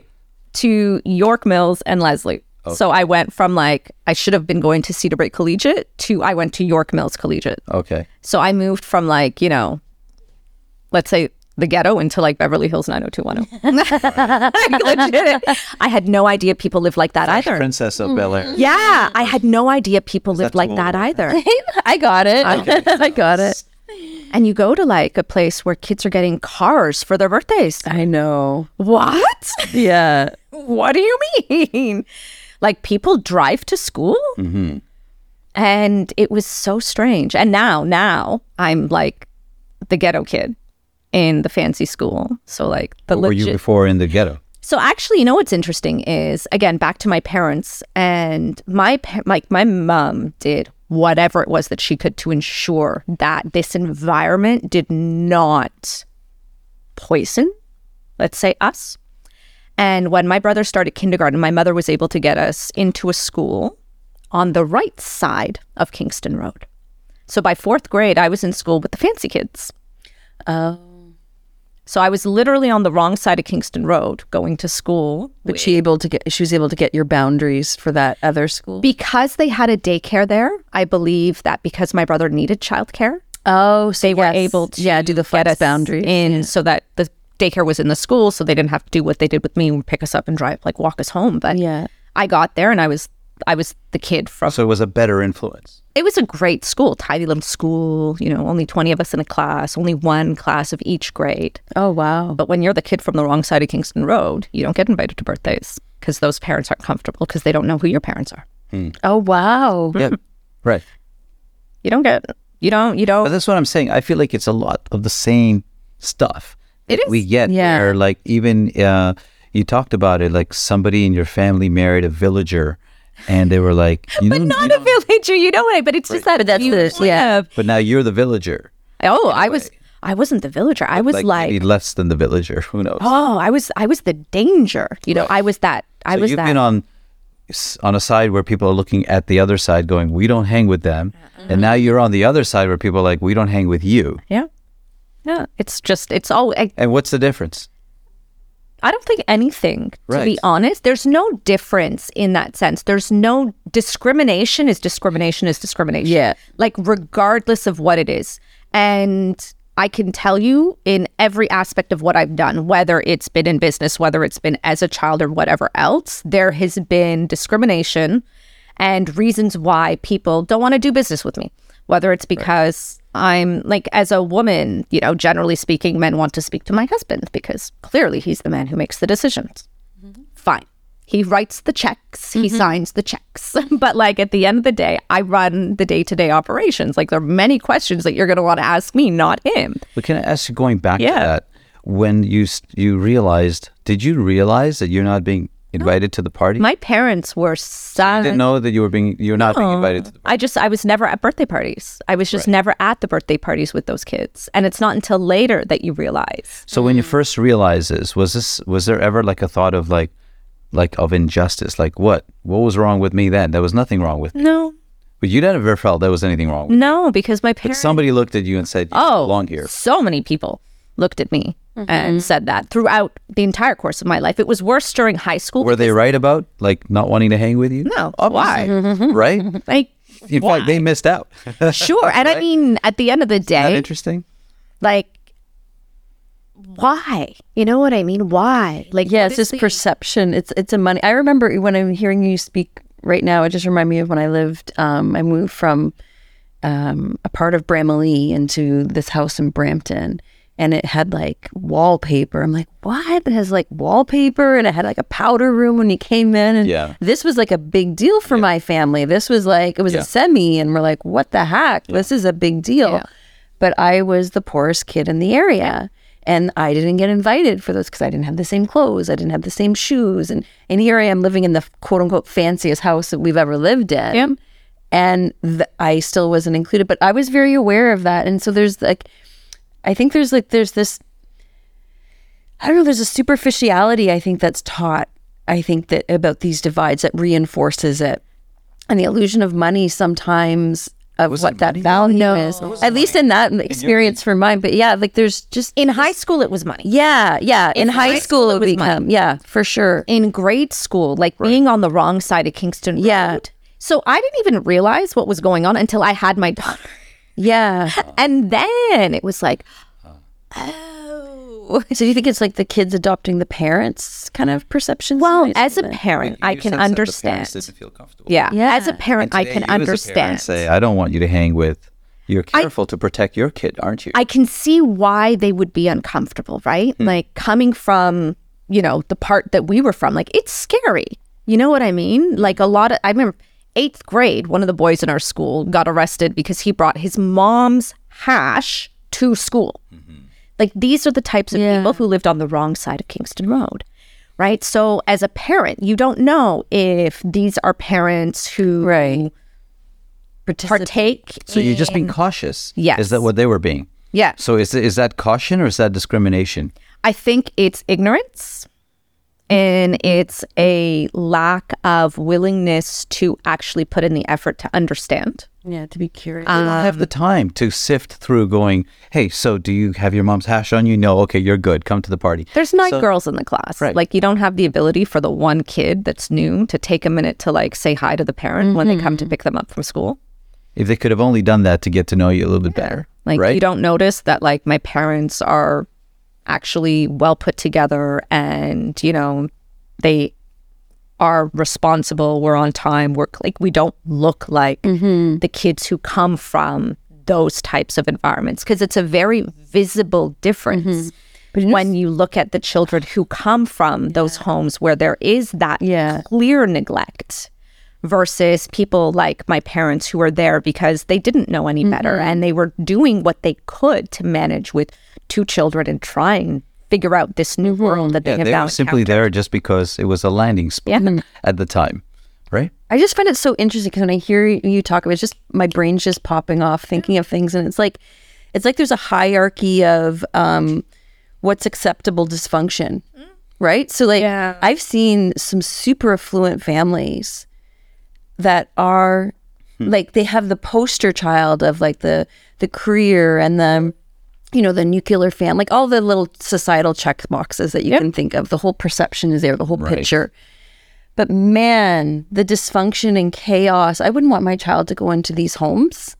to York Mills and Leslie. Okay. So I went from like I should have been going to Cedarbrae Collegiate to I went to York Mills Collegiate. Okay. So I moved from like you know, let's say the ghetto into like Beverly Hills 90210. *laughs* I had no idea people lived like that Fresh either. Princess of Bel Air. Yeah, I had no idea people lived like that either. *laughs* I got it. Okay. *laughs* I got it. And you go to like a place where kids are getting cars for their birthdays. I know. What? Yeah. what do you mean? Like people drive to school? Mm-hmm. And it was so strange. And now, now I'm like the ghetto kid in the fancy school. So like the what legit- were you before in the ghetto? So actually, you know what's interesting is again back to my parents and my like my mom did whatever it was that she could to ensure that this environment did not poison, let's say us. And when my brother started kindergarten, my mother was able to get us into a school on the right side of Kingston Road. So by fourth grade, I was in school with the fancy kids. Oh. So I was literally on the wrong side of Kingston Road going to school. But she able to get she was able to get your boundaries for that other school? Because they had a daycare there, I believe that because my brother needed childcare. Oh, so they yes. were able to yeah, do the flex boundaries in yeah. so that the daycare was in the school so they didn't have to do what they did with me and pick us up and drive like walk us home. But yeah. I got there and I was I was the kid from So it was a better influence it was a great school, tidy little school, you know, only 20 of us in a class, only one class of each grade. Oh, wow. But when you're the kid from the wrong side of Kingston Road, you don't get invited to birthdays because those parents aren't comfortable because they don't know who your parents are. Hmm. Oh, wow. *laughs* Yeah, right. You don't get, you don't, you don't. But that's what I'm saying. I feel like it's a lot of the same stuff. It is. We get yeah. Where, like, even uh, you talked about it, like somebody in your family married a villager and they were like, you but not you a villager, you know what? But it's just that. But that's the yeah. But now you're the villager. Oh, I was. I wasn't the villager. I was like, like less than the villager. *laughs* Who knows? Oh, I was. I was the danger. You know, I was that. I so was you've that. been on on a side where people are looking at the other side, going, "We don't hang with them," mm-hmm. and now you're on the other side where people are like, "We don't hang with you." Yeah. Yeah. It's just. It's all. I, and what's the difference? I don't think anything, right. to be honest. There's no difference in that sense. There's no discrimination is discrimination is discrimination. Yeah. Like, regardless of what it is. And I can tell you in every aspect of what I've done, whether it's been in business, whether it's been as a child or whatever else, there has been discrimination and reasons why people don't want to do business with me. Whether it's because I'm like, as a woman, you know, generally speaking, men want to speak to my husband because clearly he's the man who makes the decisions. Mm-hmm. Fine. He writes the checks, mm-hmm. he signs the checks. *laughs* but like at the end of the day, I run the day to day operations. Like there are many questions that you're going to want to ask me, not him. But can I ask you, going back yeah. to that, when you you realized, did you realize that you're not being invited to the party? My parents were sad. I didn't know that you were being you're not being invited to the party. I just I was never at birthday parties. I was just right. never at the birthday parties with those kids. And it's not until later that you realize. So mm. when you first realized this, was this was there ever like a thought of like like of injustice? Like what? What was wrong with me then? There was nothing wrong with me. No. But you never felt there was anything wrong with No, because my parents but somebody looked at you and said, you Oh belong here. So many people looked at me mm-hmm. and said that throughout the entire course of my life. It was worse during high school. Were they right about like not wanting to hang with you? No. Why? *laughs* right? *laughs* Like, in why? fact, they missed out. *laughs* sure. And right? I mean, at the end of the day, interesting. Like, why? You know what I mean? Why? Like, yeah, it's this the... perception. It's it's a money. I remember when I'm hearing you speak right now. It just reminded me of when I lived. Um, I moved from um, a part of Bramalea into this house in Brampton, and it had like wallpaper. I'm like, what? It has like wallpaper and it had like a powder room when you came in. And Yeah. this was like a big deal for my family. This was like, it was Yeah. a semi, and we're like, what the heck? This is a big deal. Yeah. But I was the poorest kid in the area. And I didn't get invited for those because I didn't have the same clothes. I didn't have the same shoes. And, and here I am living in the quote unquote fanciest house that we've ever lived in Yep. and th- I still wasn't included. But I was very aware of that, and so there's like, I think there's like there's this, I don't know, there's a superficiality I think that's taught. I think that about these divides that reinforces it, and the illusion of money sometimes of Was what that money? value is. At least in that experience for mine. But yeah, like there's just In high school, it was money. yeah, yeah. In, high, high school, school, it it would was money. yeah for sure. In grade school, like being on the wrong side of Kingston Yeah. Road. So I didn't even realize what was going on until I had my daughter. Yeah. And then it was like, oh. So you think it's like the kids adopting the parents kind of perceptions? Well, as a parent, I can understand. Didn't feel comfortable. Yeah. Yeah. As a parent, I can you as a understand. Say, I don't want you to hang with. You're careful to protect your kid, aren't you? I can see why they would be uncomfortable, right? Hmm. Like coming from, you know, the part that we were from, like it's scary. You know what I mean? Like a lot of, I remember eighth grade, one of the boys in our school got arrested because he brought his mom's hash to school. Mm-hmm. Like these are the types of Yeah. people who lived on the wrong side of Kingston Road. Right. So as a parent, you don't know if these are parents who Right. partake. so you're just being cautious. Yes. Is that what they were being? Yeah. So is is that caution or is that discrimination? I think it's ignorance and it's a lack of willingness to actually put in the effort to understand. Yeah, to be curious. I don't have the um, time to sift through going, hey, so do you have your mom's hash on you? No, okay, you're good. Come to the party. There's nine So- girls in the class. Right. Like you don't have the ability for the one kid that's new to take a minute to like say hi to the parent when they come to mm-hmm. pick them up from school. If they could have only done that to get to know you a little bit better. Like right? you don't notice that like my parents are actually well put together and you know they are responsible, we're on time, we're like we don't look like the kids who come from those types of environments because it's a very visible difference. when you look at the children who come from those homes where there is that Yeah. clear neglect versus people like my parents who were there because they didn't know any better and they were doing what they could to manage with two children and try and figure out this new mm-hmm. world that they Yeah, have they now were simply there just because it was a landing spot Yeah. Mm-hmm. at the time, right? I just find it so interesting because when I hear you talk, about it's just my brain's just popping off, thinking of things, and it's like, it's like there's a hierarchy of um, what's acceptable dysfunction, right? So, like, Yeah. I've seen some super affluent families that are hmm. like they have the poster child of like the the career and the you know the nuclear family, like all the little societal check boxes that you can think of. The whole perception is there, the whole picture. But man, the dysfunction and chaos. I wouldn't want my child to go into these homes.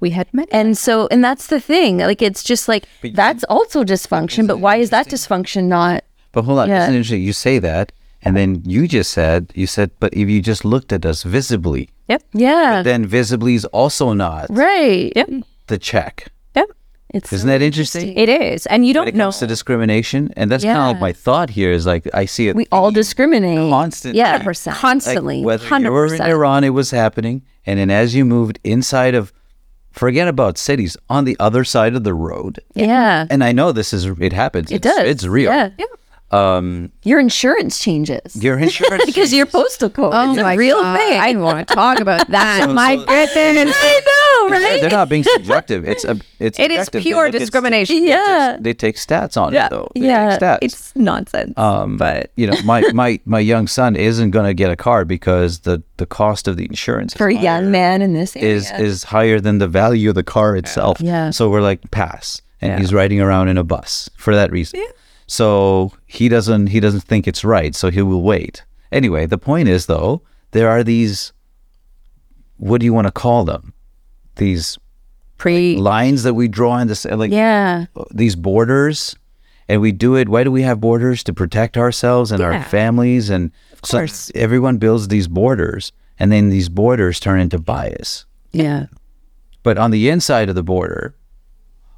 we had many And so, and that's the thing. Like, it's just like, that's also dysfunction. But why is that dysfunction not? But hold on, Yeah. isn't interesting? You say that, and then you just said, you said, but if you just looked at us visibly, yep Yeah. then visibly is also not right. yep the check. Yep It's Isn't that interesting? it is and you don't it know comes to discrimination, and that's kind of like my thought here is like I see it. we all discriminate. Constantly. Yeah. 100%. like Constantly. whether you were in 100%. Iran, it was happening, and then as you moved inside of, forget about cities, on the other side of the road, yeah. and I know this is it happens. It it's, does. It's real. Yeah. Um, Your insurance changes your *laughs* insurance because your postal code Oh is a real thing. I didn't want to talk about *laughs* that. So- my so- goodness. *laughs* I know, They're- right? They're not being subjective. It's a. It's It is objective. pure They look at discrimination. st- they take- Yeah. They take stats on Yeah. it though. They Yeah. take stats. It's nonsense. um, but you know, my my my young son isn't going to get a car because the the cost of the insurance For a young man in this area. is is higher than the value of the car itself. Yeah. So we're like pass, and Yeah. he's riding around in a bus for that reason. So he doesn't he doesn't think it's right, so he will wait. Anyway, the point is though, there are these. What do you want to call them? These pre lines that we draw in this like yeah. these borders and we do it why do we have borders to protect ourselves and our families and so course. everyone builds these borders and then these borders turn into bias Yeah. but on the inside of the border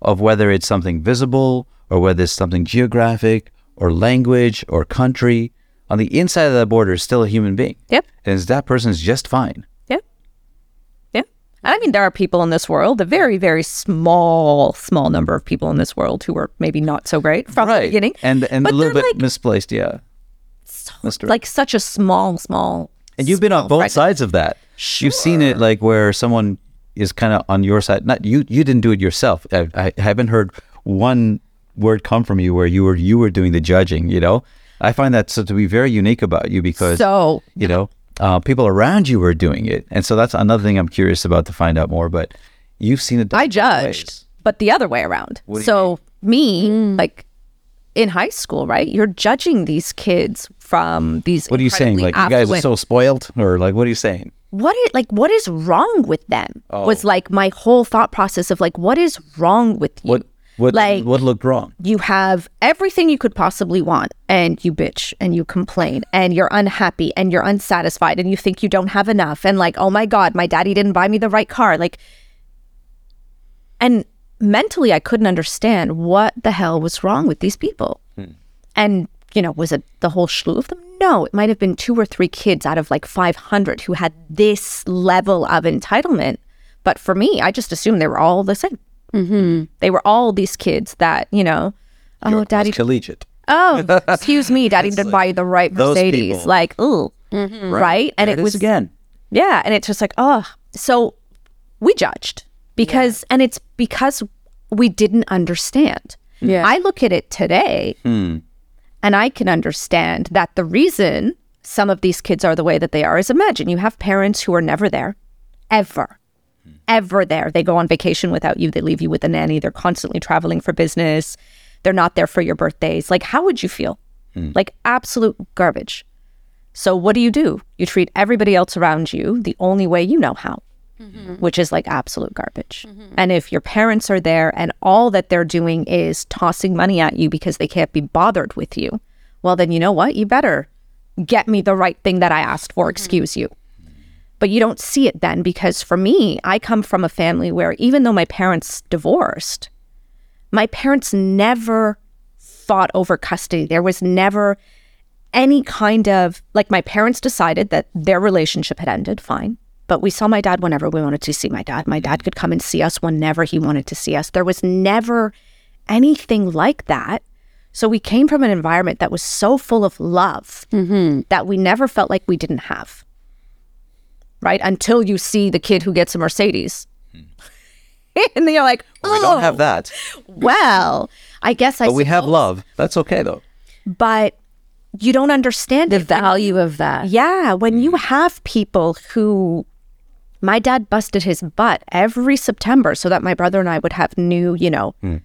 of whether it's something visible or whether it's something geographic or language or country. On the inside of that border is still a human being. Yep. And that person's just fine. Yep. Yeah. I mean, there are people in this world, a very, very small, small number of people in this world who are maybe not so great from the beginning. And and But a little bit like- misplaced, yeah. Mr. Like such a small, small. And you've been on both fragment. sides of that. You've seen it like where someone is kind of on your side. Not you. You didn't do it yourself. I, I haven't heard one word come from you where you were you were doing the judging. You know, I find that so to be very unique about you because So you know uh, people around you were doing it, and so that's another thing I'm curious about to find out more. But you've seen it. I judged, ways. but the other way around. What do you So me, like in high school, right? You're judging these kids from these. What are you saying? Like you guys are so spoiled, or like what are you saying? what is like what is wrong with them? Oh. Was like my whole thought process of like what is wrong with you? What what like what looked wrong? you have everything you could possibly want and you bitch and you complain and you're unhappy and you're unsatisfied and you think you don't have enough and like oh my god my daddy didn't buy me the right car like and mentally i couldn't understand what the hell was wrong with these people. Hmm. And you know was it the whole slew of them? No it might have been two or three kids out of like 500 who had this level of entitlement but for me i just assumed they were all the same Mm-hmm. they were all these kids that you know oh daddy collegiate. oh *laughs* excuse me daddy didn't buy you the right mercedes. like ooh. Mm-hmm. Right. And There it is was again. yeah and it's just like oh so we judged because and it's because we didn't understand. Yeah. i look at it today hmm. and i can understand that the reason some of these kids are the way that they are is imagine you have parents who are never there ever ever there. They go on vacation without you. They leave you with a nanny. They're constantly traveling for business. They're not there for your birthdays. Like, how would you feel? Hmm. Like, absolute garbage. So, what do you do? You treat everybody else around you the only way you know how, mm-hmm. which is like absolute garbage. Mm-hmm. And if your parents are there and all that they're doing is tossing money at you because they can't be bothered with you, well, then you know what? You better get me the right thing that I asked for. Mm-hmm. Excuse you but you don't see it then because for me, I come from a family where even though my parents divorced, my parents never fought over custody. There was never any kind of like my parents decided that their relationship had ended, fine. But we saw my dad whenever we wanted to see my dad. My dad could come and see us whenever he wanted to see us. There was never anything like that. So we came from an environment that was so full of love mm-hmm. that we never felt like we didn't have right? Until you see the kid who gets a Mercedes. *laughs* and then you're like, oh, We don't have oh, that, well, I guess I but we have love. That's okay though. But you don't understand the it. Value of that. yeah, when you mm. have people who my dad busted his butt every September so that my brother and I would have new, you know, hmm.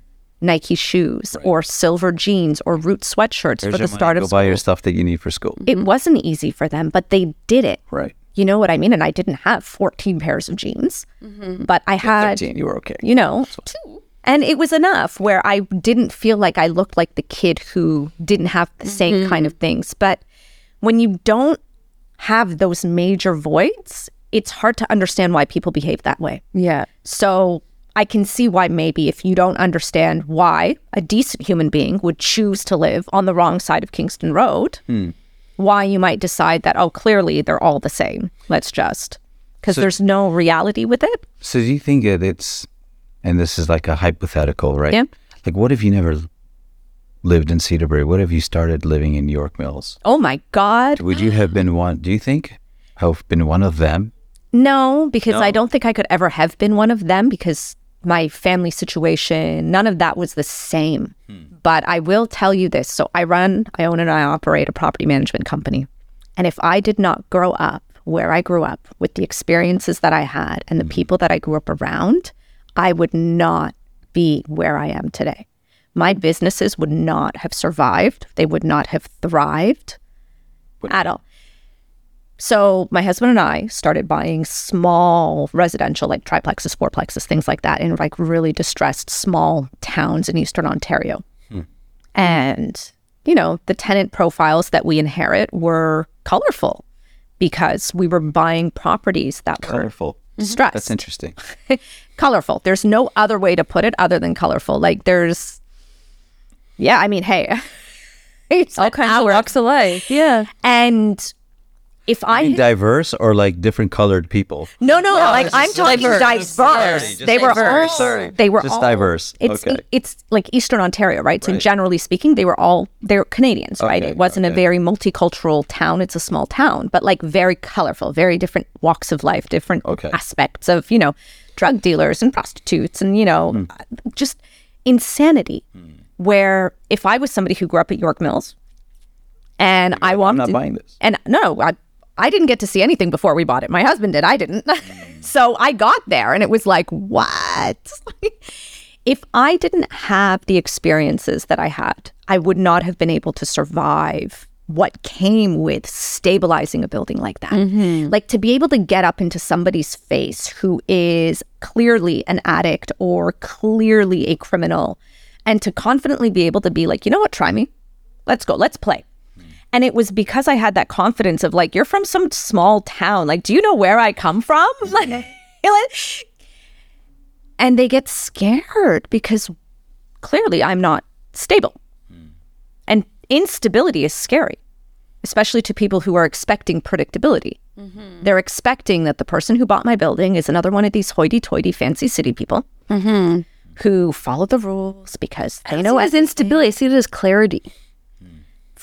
Nike shoes or silver jeans or Roots sweatshirts Here's for the start money. of Go buy your stuff that you need for school. It wasn't easy for them, but they did it. Right. You know what I mean? And I didn't have 14 pairs of jeans, mm-hmm. but I had, Thirteen. You were okay. you know, and it was enough where I didn't feel like I looked like the kid who didn't have the same mm-hmm. kind of things. But when you don't have those major voids, it's hard to understand why people behave that way. Yeah. So I can see why maybe if you don't understand why a decent human being would choose to live on the wrong side of Kingston Road, hmm. Why you might decide that, oh, clearly they're all the same. Let's just, because there's no reality with it. So do you think that it's, and this is like a hypothetical, right? Yeah. Like, what if you never lived in Cedarbrae? What if you started living in York Mills? Oh my God. Would you have been one? Do you think have been one of them? No, because I don't think I could ever have been one of them because my family situation, none of that was the same. Hmm. But I will tell you this. So I run, I own and I operate a property management company. And if I did not grow up where I grew up with the experiences that I had and the mm-hmm. people that I grew up around, I would not be where I am today. My businesses would not have survived. They would not have thrived at all. So my husband and I started buying small residential, like triplexes, fourplexes, things like that, in like really distressed small towns in eastern Ontario. And you know, the tenant profiles that we inherit were colorful because we were buying properties that were Colorful. Mm-hmm. stressed. That's interesting. *laughs* colorful. There's no other way to put it other than colorful. Like there's, yeah, I mean, hey, *laughs* it's All an kinds of hour. walks of life. Yeah. And if I Diverse or like different colored people? no no like I'm talking diverse. diverse, Diverse. they were diverse. all Sorry. they were Just all, diverse. It's Okay. it's like Eastern Ontario, right? So Right. generally speaking, they were all they're Canadians, right? It wasn't a very multicultural town. It's a small town, but like very colorful, very different walks of life, different Okay. aspects of you know drug dealers and prostitutes, and you know Hmm. just insanity. Where if I was somebody who grew up at York Mills, and I walked I'm not in- buying this. and no, I I didn't get to see anything before we bought it. My husband did. I didn't. *laughs* so I got there and it was like, what? *laughs* if I didn't have the experiences that I had, I would not have been able to survive what came with stabilizing a building like that. Mm-hmm. Like to be able to get up into somebody's face who is clearly an addict or clearly a criminal and to confidently be able to be like, you know what, try me. Let's go. Let's play. And it was because I had that confidence of like, you're from some small town. Like, do you know where I come from? *laughs* Like, and they get scared because clearly I'm not stable. And instability is scary, especially to people who are expecting predictability. They're expecting that the person who bought my building is another one of these hoity toity fancy city people who follow the rules because they know as instability. I see it as clarity.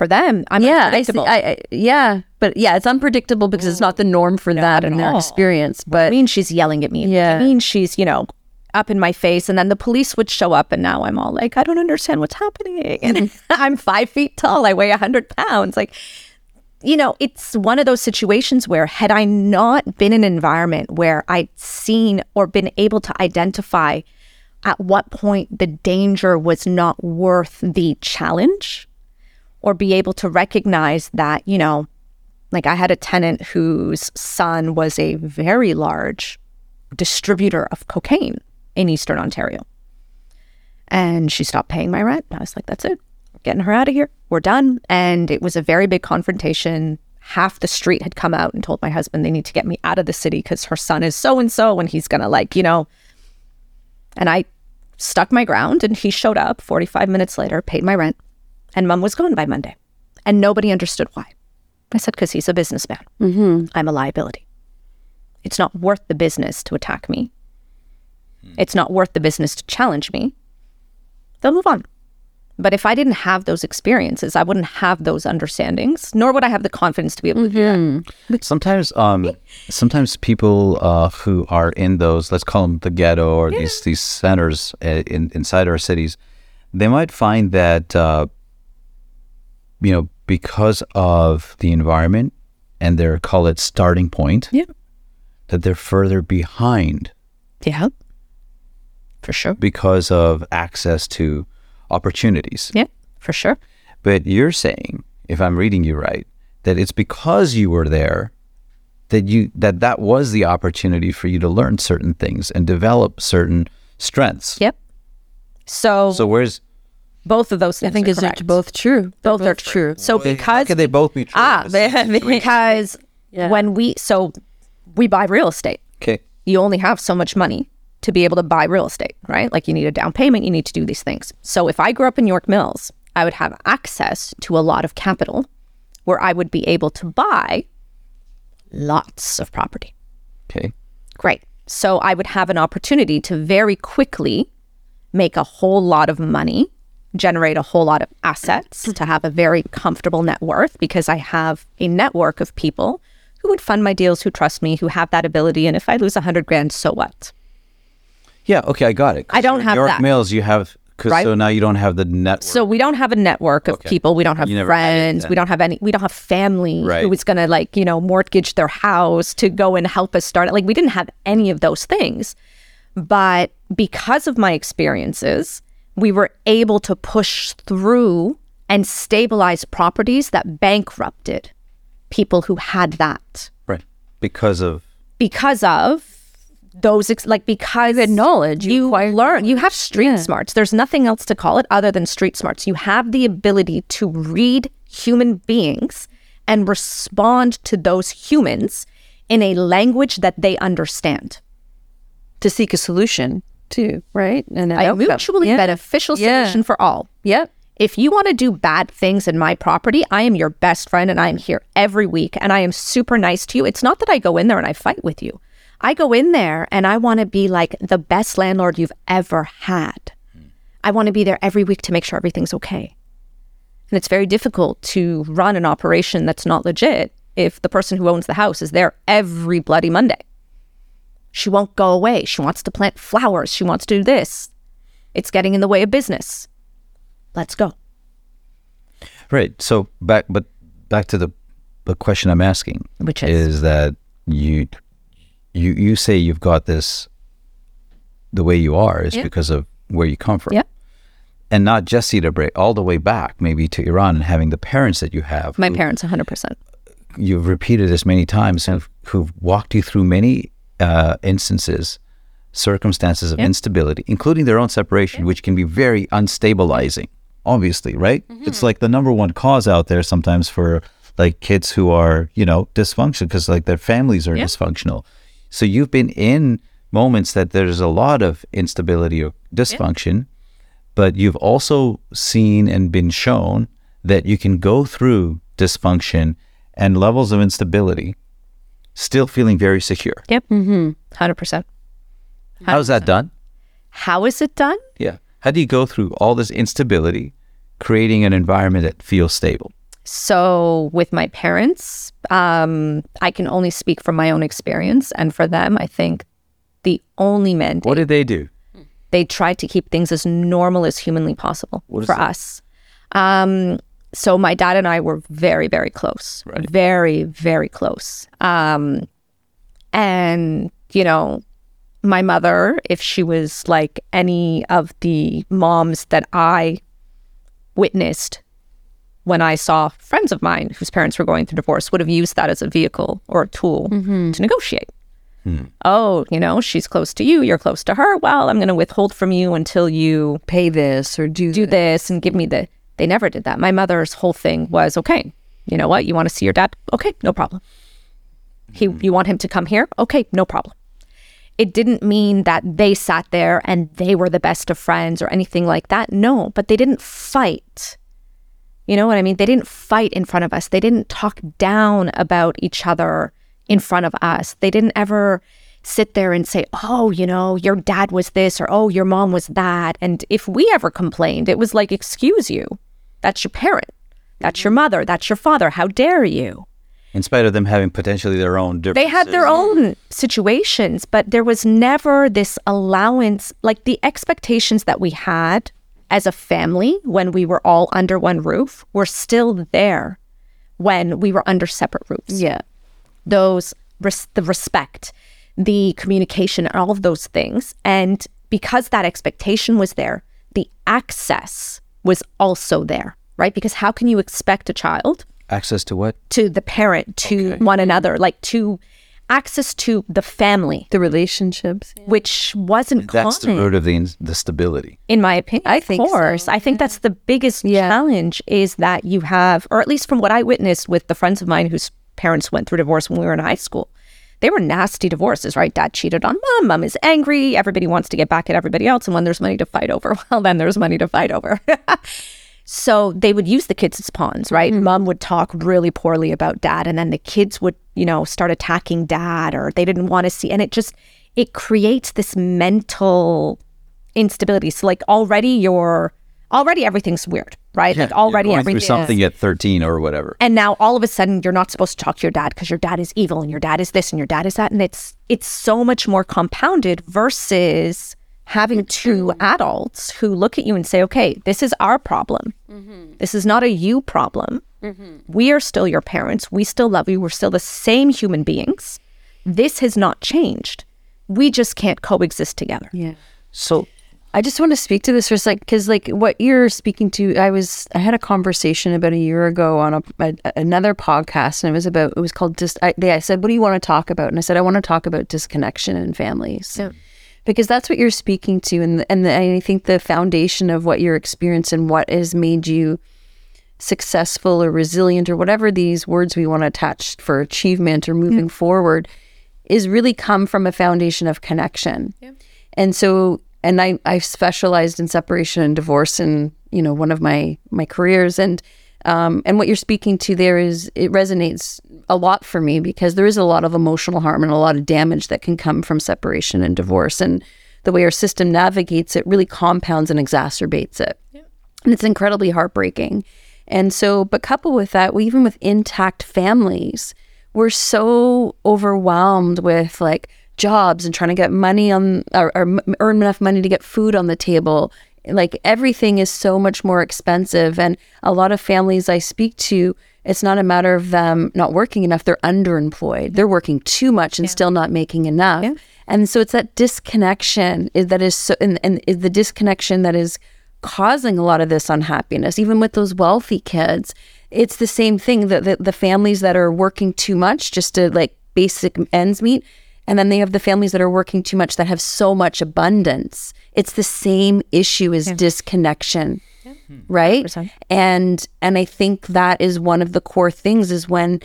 For them, I'm Yeah, I see. unpredictable. I, I, yeah, but yeah, it's unpredictable because it's not the norm for that in their all. experience. But I mean, she's yelling at me. Yeah. I mean, she's, you know, up in my face. And then the police would show up. And now I'm all like, I don't understand what's happening. *laughs* And mm-hmm. *laughs* I'm five feet tall. I weigh a 100 pounds. Like, you know, it's one of those situations where, had I not been in an environment where I'd seen or been able to identify at what point the danger was not worth the challenge, or be able to recognize that, you know, like I had a tenant whose son was a very large distributor of cocaine in Eastern Ontario. And she stopped paying my rent. I was like, that's it. Getting her out of here. We're done. And it was a very big confrontation. Half the street had come out and told my husband they need to get me out of the city because her son is so and so and he's going to, like, you know. And I stuck my ground and he showed up 45 minutes later, paid my rent, and mom was gone by Monday. And nobody understood why. I said, because he's a businessman. Mm-hmm. I'm a liability. It's not worth the business to attack me. It's not worth the business to challenge me. They'll move on. But if I didn't have those experiences, I wouldn't have those understandings, nor would I have the confidence to be able to do that. Sometimes, um, sometimes people uh, who are in those, let's call them the ghetto or these these centers uh, in, inside our cities, they might find that uh, you know because of the environment and their call it starting point, Yeah. that they're further behind Yeah. For sure. because of access to opportunities. Yeah. For sure. But you're saying, if I'm reading you right, that it's because you were there that you that that was the opportunity for you to learn certain things and develop certain strengths. Yep. So, So where's both of those things I think are it's correct. both true. Both are true. So how because can they both be true? ah because Yeah. when we so we buy real estate, okay. you only have so much money to be able to buy real estate, right? Like you need a down payment, you need to do these things. So if I grew up in York Mills, I would have access to a lot of capital where I would be able to buy lots of property. Okay. Great. So I would have an opportunity to very quickly make a whole lot of money, generate a whole lot of assets, to have a very comfortable net worth because I have a network of people who would fund my deals, who trust me, who have that ability. And if I lose a hundred grand, so what? Yeah, okay, I got it. I don't have York that. Mills you have cause Right. so now you don't have the network. So we don't have a network of people. We don't have You never had it friends. We don't have any. We don't have family Right. who is going to like you know mortgage their house to go and help us start it. Like we didn't have any of those things, but because of my experiences, we were able to push through and stabilize properties that bankrupted people who had that. Right. Because of because of those ex- like because had knowledge, you you, acquired. learn you have street smarts. There's nothing else to call it other than street smarts. You have the ability to read human beings and respond to those humans in a language that they understand. To seek a solution too, right? And a mutually yeah. beneficial solution yeah. for all. Yep. If you want to do bad things in my property, I am your best friend and I am here every week and I am super nice to you. It's not that I go in there and I fight with you. I go in there and I want to be like the best landlord you've ever had. Hmm. I want to be there every week to make sure everything's okay. And it's very difficult to run an operation that's not legit if the person who owns the house is there every bloody Monday. She won't go away. She wants to plant flowers. She wants to do this. It's getting in the way of business. Let's go. Right. So back, but back to the the question I'm asking, which is, is that you you you say you've got this the way you are is yeah. because of where you come from. Yeah. And not just Cedar Brae, all the way back maybe to Iran and having the parents that you have. My who, parents, 100%. You've repeated this many times who've, who've walked you through many uh, instances, circumstances of yeah. instability, including their own separation, yeah. which can be very unstabilizing, obviously, right? Mm-hmm. It's like the number one cause out there sometimes for like kids who are, you know, dysfunctional because like their families are dysfunctional. So you've been in moments that there's a lot of instability or dysfunction, but you've also seen and been shown that you can go through dysfunction and levels of instability still feeling very secure. Yep. Mm-hmm. 100%. How's that done? How is it done? Yeah. How do you go through all this instability, creating an environment that feels stable? So, with my parents, um, I can only speak from my own experience. And for them, I think the only mandate. What did they do? They tried to keep things as normal as humanly possible for that? us. Um, so, my dad and I were very, very close. Right. Very, very close. Um, and, you know, my mother, if she was like any of the moms that I witnessed when I saw friends of mine whose parents were going through divorce would have used that as a vehicle or a tool mm-hmm. to negotiate. Hmm. Oh, you know, she's close to you, you're close to her. Well, I'm going to withhold from you until you pay this or do do this. this and give me the. They never did that. My mother's whole thing was, okay, you know what? You want to see your dad? Okay, no problem. He, hmm. you want him to come here? Okay, no problem. It didn't mean that they sat there and they were the best of friends or anything like that. No, but they didn't fight you know what I mean? They didn't fight in front of us. They didn't talk down about each other in front of us. They didn't ever sit there and say, oh, you know, your dad was this or oh, your mom was that. And if we ever complained, it was like, excuse you. That's your parent. That's your mm-hmm. mother. That's your father. How dare you? In spite of them having potentially their own differences. They had their own situations, but there was never this allowance, like the expectations that we had as a family when we were all under one roof were still there when we were under separate roofs. Yeah. Those res- the respect, the communication and all of those things and because that expectation was there, the access was also there, right? Because how can you expect a child access to what? To the parent, to okay. one another, like to access to the family, the relationships, which wasn't that's common. the root of the the stability. In my opinion, I think of course. So. I think that's the biggest yeah. challenge is that you have, or at least from what I witnessed with the friends of mine whose parents went through divorce when we were in high school. They were nasty divorces, right? Dad cheated on mom. Mom is angry. Everybody wants to get back at everybody else. And when there's money to fight over, *laughs* well, then there's money to fight over. *laughs* So they would use the kids as pawns, right? Mm. Mom would talk really poorly about dad, and then the kids would, you know, start attacking dad, or they didn't want to see. And it just, it creates this mental instability. So, like, already you're, already everything's weird, right? Yeah, like, already everything. something at 13 or whatever. And now all of a sudden you're not supposed to talk to your dad because your dad is evil and your dad is this and your dad is that. And it's, it's so much more compounded versus having two adults who look at you and say, okay, this is our problem. Mm-hmm. This is not a you problem. Mm-hmm. We are still your parents. We still love you. We're still the same human beings. This has not changed. We just can't coexist together. Yeah. So I just want to speak to this for a sec because, like, what you're speaking to, I was I had a conversation about a year ago on a, a another podcast, and it was about it was called just. I, they, I said, "What do you want to talk about?" And I said, "I want to talk about disconnection in families." Yeah because that's what you're speaking to and and, the, I think the foundation of what your experience and what has made you successful or resilient or whatever these words we want to attach for achievement or moving yeah. forward is really come from a foundation of connection. Yeah. And so and I I've specialized in separation and divorce in, you know, one of my my careers and um, and what you're speaking to there is it resonates a lot for me because there is a lot of emotional harm and a lot of damage that can come from separation and divorce and the way our system navigates it really compounds and exacerbates it. Yeah. And it's incredibly heartbreaking. And so, but coupled with that, we, even with intact families, we're so overwhelmed with like jobs and trying to get money on or, or earn enough money to get food on the table. Like everything is so much more expensive. And a lot of families I speak to, it's not a matter of them not working enough, they're underemployed. They're working too much and yeah. still not making enough. Yeah. And so it's that disconnection that is so, and, and the disconnection that is causing a lot of this unhappiness, even with those wealthy kids. It's the same thing that the, the families that are working too much just to like basic ends meet. And then they have the families that are working too much that have so much abundance. It's the same issue as yeah. disconnection. Yeah. Hmm. Right. 100%. And and I think that is one of the core things is when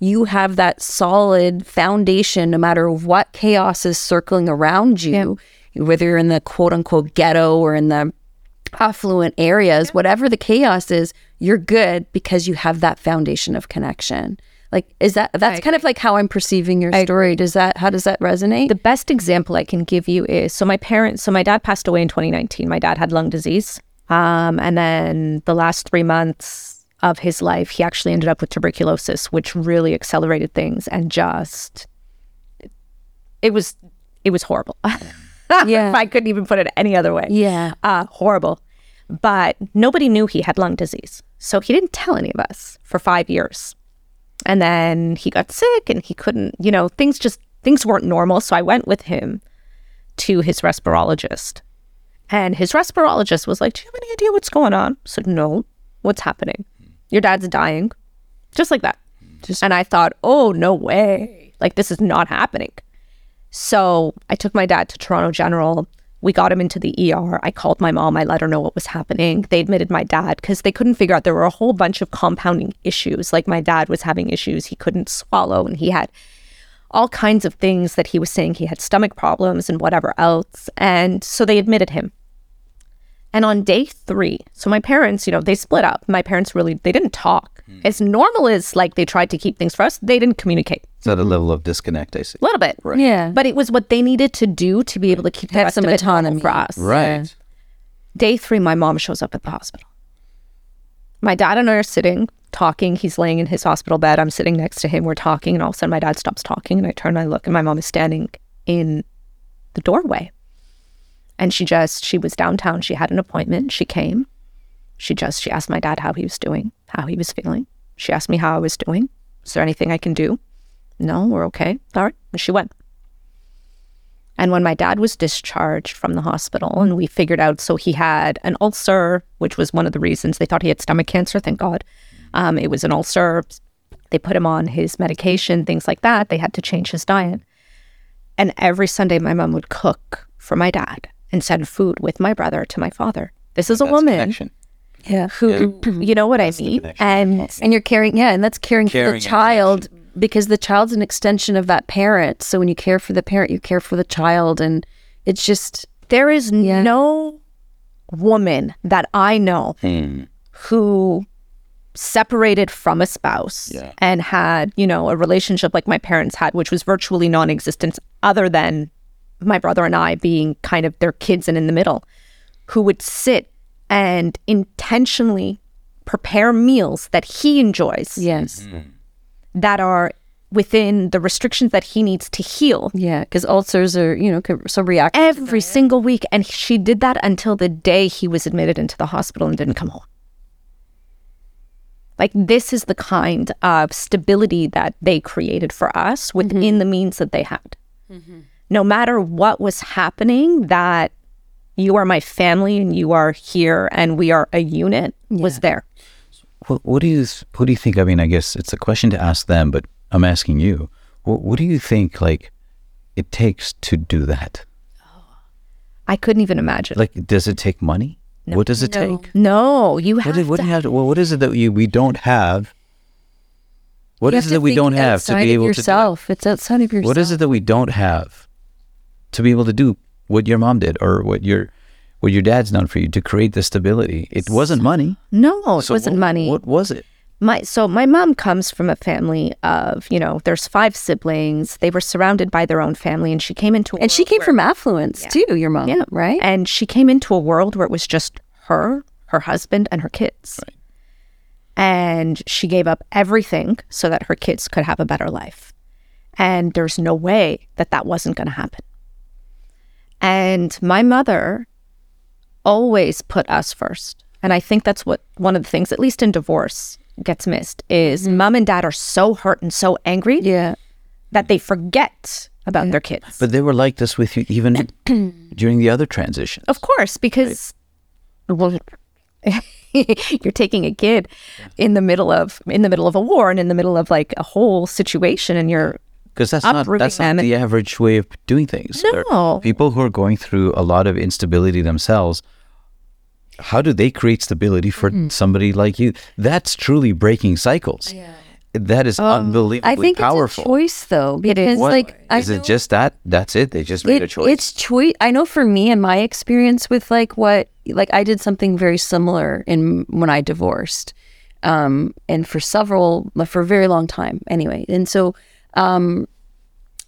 you have that solid foundation no matter what chaos is circling around you, yeah. whether you're in the quote unquote ghetto or in the affluent areas, yeah. whatever the chaos is, you're good because you have that foundation of connection. Like, is that that's I kind of like how I'm perceiving your story? Does that how does that resonate? The best example I can give you is so my parents. So my dad passed away in 2019. My dad had lung disease, um, and then the last three months of his life, he actually ended up with tuberculosis, which really accelerated things and just it was it was horrible. *laughs* yeah. I couldn't even put it any other way. Yeah. Uh, horrible. But nobody knew he had lung disease. So he didn't tell any of us for five years. And then he got sick and he couldn't, you know, things just, things weren't normal. So I went with him to his respirologist. And his respirologist was like, Do you have any idea what's going on? I said, No. What's happening? Your dad's dying. Just like that. Just, and I thought, Oh, no way. Like, this is not happening. So I took my dad to Toronto General. We got him into the ER. I called my mom. I let her know what was happening. They admitted my dad because they couldn't figure out there were a whole bunch of compounding issues. Like my dad was having issues he couldn't swallow, and he had all kinds of things that he was saying he had stomach problems and whatever else. And so they admitted him. And on day three, so my parents, you know, they split up. My parents really, they didn't talk. Mm. As normal as like they tried to keep things for us, they didn't communicate. Is that a level of disconnect, I see? A little bit. Right. Yeah. But it was what they needed to do to be able to keep Have some autonomy for us. Right. Yeah. Day three, my mom shows up at the hospital. My dad and I are sitting talking. He's laying in his hospital bed. I'm sitting next to him. We're talking, and all of a sudden, my dad stops talking, and I turn and I look, and my mom is standing in the doorway. And she just, she was downtown. She had an appointment. She came. She just, she asked my dad how he was doing, how he was feeling. She asked me how I was doing. Is there anything I can do? No, we're okay. All right. And she went. And when my dad was discharged from the hospital, and we figured out, so he had an ulcer, which was one of the reasons they thought he had stomach cancer, thank God. Um, it was an ulcer. They put him on his medication, things like that. They had to change his diet. And every Sunday, my mom would cook for my dad and send food with my brother to my father. This is a woman. Connection. Yeah. Who, yeah. you know what that's I mean? And, and you're caring, yeah, and that's caring, caring for the child because the child's an extension of that parent. So when you care for the parent, you care for the child. And it's just, there is yeah. no woman that I know hmm. who separated from a spouse yeah. and had, you know, a relationship like my parents had, which was virtually non existent, other than my brother and I being kind of their kids and in the middle, who would sit and intentionally prepare meals that he enjoys. Yes. Mm-hmm. That are within the restrictions that he needs to heal. Yeah, because ulcers are, you know, so reactive. Every single week. And she did that until the day he was admitted into the hospital and didn't come home. Like, this is the kind of stability that they created for us within mm-hmm. the means that they had. Mm-hmm no matter what was happening, that you are my family and you are here and we are a unit yeah. was there. What, what do you what do you think? I mean, I guess it's a question to ask them, but I'm asking you. What, what do you think like it takes to do that? I couldn't even imagine. Like, does it take money? what does it No. take? No, you have What, is, what, to do you have to, well, what is it that you, we don't have? What You is have it that we don't have to be of able to do yourself. It's outside of yourself. What is it that we don't have to be able to do what your mom did or what your what your dad's done for you to create the stability? It wasn't money. No, it So wasn't what- money. What was it? my so my mom comes from a family of you know there's five siblings they were surrounded by their own family and she came into a And she came where- from affluence too, your mom, yeah right? and she came into a world where it was just her her husband and her kids Right. and she gave up everything so that her kids could have a better life and there's no way that that wasn't going to happen and my mother always put us first. And i think that's what one of the things at least in divorce gets missed is mm-hmm. mom and dad are so hurt and so angry yeah. that they forget about their kids. But they were like this with you even *clears throat* during the other transition. Of course, because well, *laughs* you're taking a kid in the middle of in the middle of a war and in the middle of like a whole situation, and you're Because that's not that's not and- the average way of doing things. There No. people who are going through a lot of instability themselves. How do they create stability for Mm-hmm. somebody like you? That's truly breaking cycles. That is unbelievably Um, I think powerful. it's a choice though, because What- like I is it just that? That's it. They just made a choice. It's choice. I know for me and my experience with like what like I did something very similar in when I divorced, um, and for several for a very long time anyway. And so, um,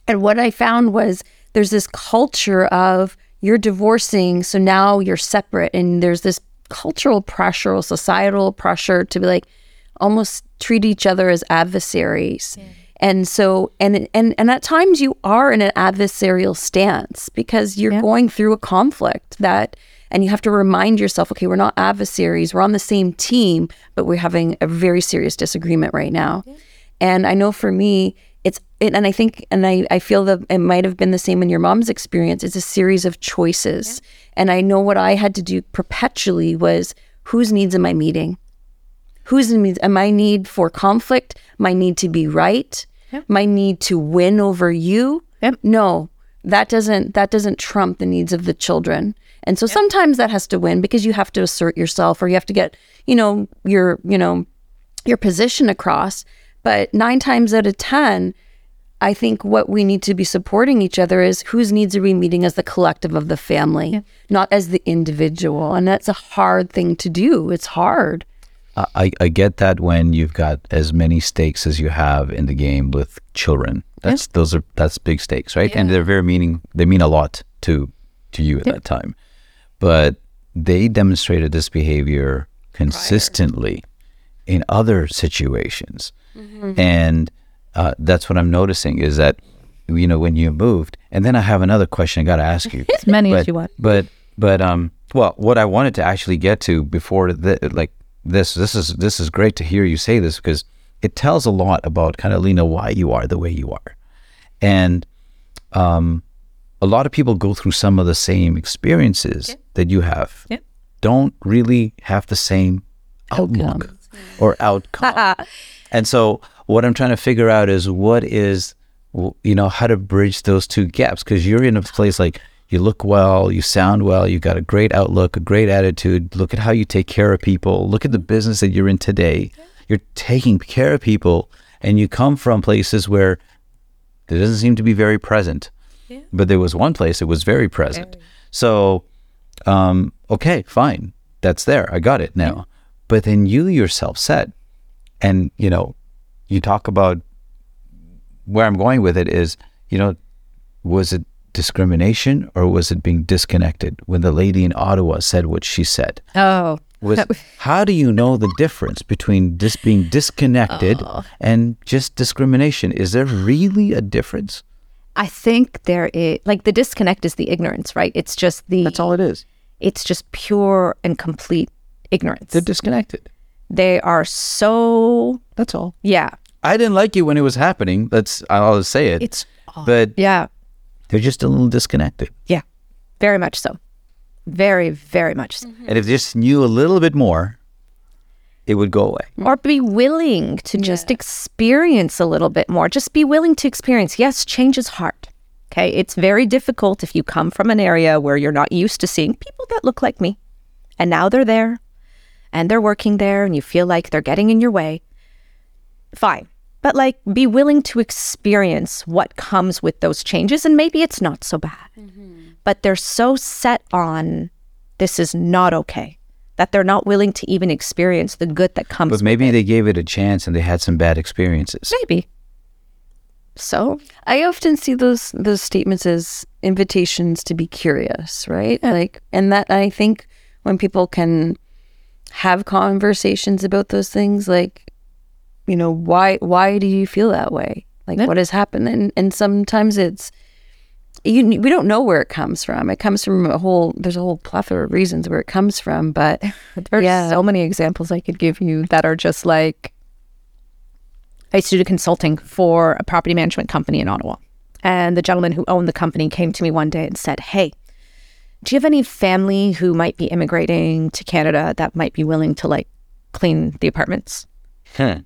and what I found was there's this culture of you're divorcing, so now you're separate, and there's this cultural pressure, or societal pressure to be like almost treat each other as adversaries. And so and and and at times you are in an adversarial stance because you're going through a conflict that and you have to remind yourself, okay, we're not adversaries, we're on the same team, but we're having a very serious disagreement right now. And I know for me, it's it, and I think and I, I feel that it might have been the same in your mom's experience. It's a series of choices. And I know what I had to do perpetually was whose needs am I meeting? Whose needs am I need for conflict? My need to be right? My need to win over you? Yep. No, that doesn't that doesn't trump the needs of the children. And so sometimes that has to win because you have to assert yourself or you have to get, you know, your, you know, your position across. But nine times out of 10, I think what we need to be supporting each other is whose needs are we meeting as the collective of the family, not as the individual. And that's a hard thing to do. It's hard. I- I, I get that when you've got as many stakes as you have in the game with children. That's those are that's big stakes, right? Yeah. And they're very meaning they mean a lot to to you at that time. But they demonstrated this behavior consistently in other situations. And uh, that's what I'm noticing is that you know when you moved and then I have another question I got to ask you. *laughs* as many but, as you want. But but um well what I wanted to actually get to before the, like this this is this is great to hear you say this because it tells a lot about kind of Lena why you are the way you are. And um a lot of people go through some of the same experiences that you have. Yeah. Don't really have the same outlook or outcome. *laughs* and so what I'm trying to figure out is what is you know how to bridge those two gaps because you're in a place like you look well, you sound well, you've got a great outlook, a great attitude. Look at how you take care of people. Look at the business that you're in today. You're taking care of people and you come from places where there doesn't seem to be very present. But there was one place it was very present. So um, okay, fine. That's there. I got it now. But then you yourself said, and you know, you talk about where I'm going with it is, you know, was it discrimination or was it being disconnected when the lady in Ottawa said what she said? Oh, Was how do you know the difference between this being disconnected oh. and just discrimination? Is there really a difference? I think there is like the disconnect is the ignorance, right? It's just the That's all it is. it's just pure and complete ignorance. They're disconnected. They are so That's all. yeah. I didn't like you when it was happening. That's I'll just say it. It's but yeah. they're just a little disconnected. Yeah. Very much so. Very, very much so. And if they just knew a little bit more, it would go away. Or be willing to just experience a little bit more. Just be willing to experience. Yes, change is hard. Okay. It's very difficult if you come from an area where you're not used to seeing people that look like me and now they're there and they're working there and you feel like they're getting in your way, fine. But like be willing to experience what comes with those changes and maybe it's not so bad. Mm-hmm. But they're so set on this is not okay that they're not willing to even experience the good that comes But maybe they gave it a chance and they had some bad experiences. maybe. So I often see those those statements as invitations to be curious, right? Like, and that I think when people can have conversations about those things, like, you know, why why do you feel that way? Like, Yeah. what has happened? And and sometimes it's you we don't know where it comes from. It comes from a whole there's a whole plethora of reasons where it comes from, but *laughs* There's Yeah. so many examples I could give you that are just like I used to do consulting for a property management company in Ottawa. And the gentleman who owned the company came to me one day and said, Hey, do you have any family who might be immigrating to Canada that might be willing to like clean the apartments? Hmm.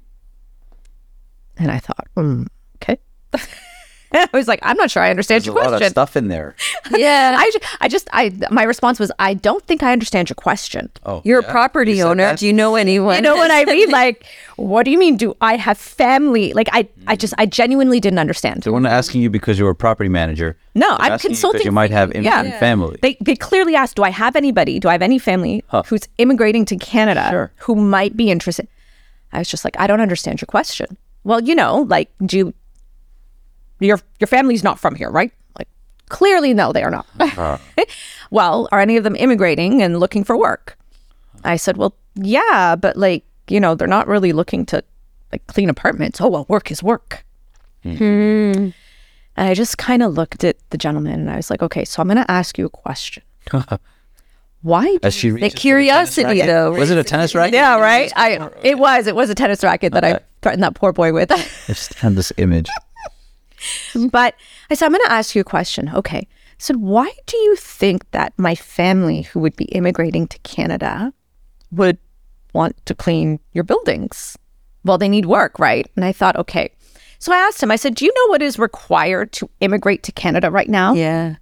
And I thought, mm, okay. *laughs* *laughs* I was like, I'm not sure I understand There's a your lot of question. stuff in there. *laughs* yeah, I, I just, I, my response was, I don't think I understand your question. Oh, you're yeah? a property You owner. that? Do you know anyone? You know what I *laughs* mean? Like, what do you mean? Do I have family? Like, I, I hmm. just, I genuinely didn't understand. They weren't asking you because you were a property manager. No, They're I'm asking you consulting. because you might have immigrant Yeah. family. They, they clearly asked, do I have anybody? Do I have any family Huh. who's immigrating to Canada Sure. who might be interested? I was just like, I don't understand your question. Well, you know, like, do you, your your family's not from here, right? Like, clearly, no, they are not. Uh-huh. *laughs* well, are any of them immigrating and looking for work? I said, well, yeah, but like, you know, they're not really looking to like clean apartments. Oh, well, work is work. Hmm. Hmm. And I just kind of looked at the gentleman and I was like, okay, so I'm going to ask you a question. *laughs* Why? do As she the reaches for tennis curiosity, racket. though. Was it a tennis racket? yeah, right. I it was it was a tennis racket that I threatened that poor boy with. I just had this image. *laughs* *laughs* but I said, I'm going to ask you a question. Okay. I said, why do you think that my family, who would be immigrating to Canada, would want to clean your buildings? Well, they need work, right? And I thought, okay. So I asked him, I said, do you know what is required to immigrate to Canada right now? Yeah,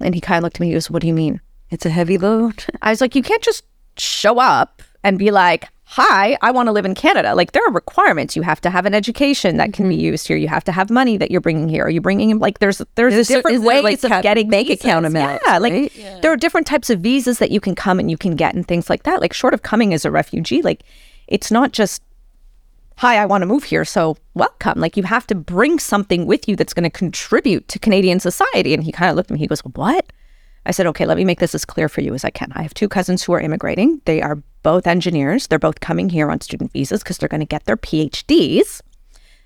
And he kind of looked at me. He goes, what do you mean? it's a heavy load. I was like, you can't just show up and be like, hi, I want to live in Canada. Like, there are requirements. You have to have an education that can be mm-hmm. used here. You have to have money that you're bringing here. Are you bringing in, like, there's there's, Is there- different there, ways like, of getting bank visas. account amounts, Yeah, like, right? there are different types of visas that you can come and you can get and things like that. Like, short of coming as a refugee, like, it's not just, hi, I want to move here. So, welcome. Like, you have to bring something with you that's going to contribute to Canadian society. And he kind of looked at me. He goes, what? I said, okay, let me make this as clear for you as I can. I have two cousins who are immigrating. They are both engineers. They're both coming here on student visas because they're going to get their PhDs.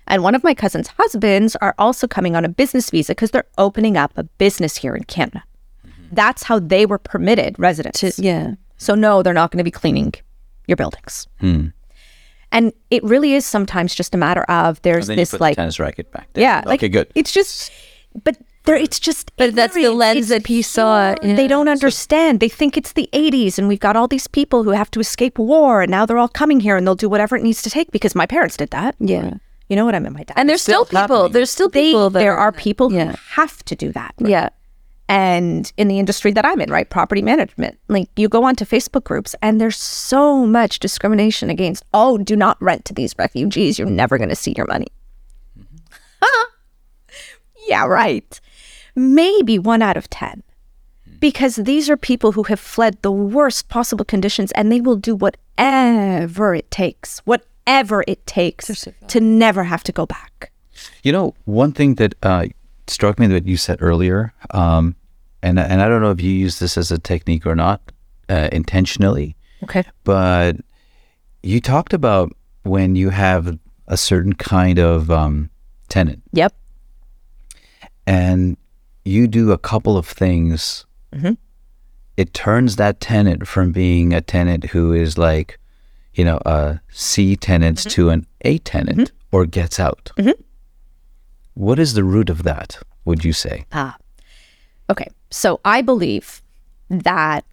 And one of my cousin's husbands are also coming on a business visa because they're opening up a business here in Canada. Mm-hmm. That's how they were permitted residence. Yeah, So, no, they're not going to be cleaning your buildings. Hmm. And it really is sometimes just a matter of there's And then you this like, the tennis racket back. There. yeah, like Okay, good. It's just, but there, it's just. But that's the lens It's that he saw. pure. They don't understand. They think it's the 80s and we've got all these people who have to escape war and now they're all coming here and they'll do whatever it needs to take because my parents did that. yeah. You know what I mean? My dad. And there's still, still people. happening. There's still they, people. that there are people Yeah. who have to do that. Yeah, And in the industry that I'm in, right, property management, like you go onto Facebook groups and there's so much discrimination against, oh, do not rent to these refugees. You're never going to see your money. Mm-hmm. *laughs* yeah, right. Maybe one out of 10. Because these are people who have fled the worst possible conditions and they will do whatever it takes, whatever it takes to never have to go back. You know, one thing that uh, struck me that you said earlier, um, and and I don't know if you use this as a technique or not uh, intentionally, Okay. but you talked about when you have a certain kind of um, tenant Yep. and you do a couple of things, mm-hmm. it turns that tenant from being a tenant who is like, you know, a C tenant mm-hmm. to an A tenant mm-hmm. or gets out. What is the root of that, would you say? Ah. Okay. So I believe that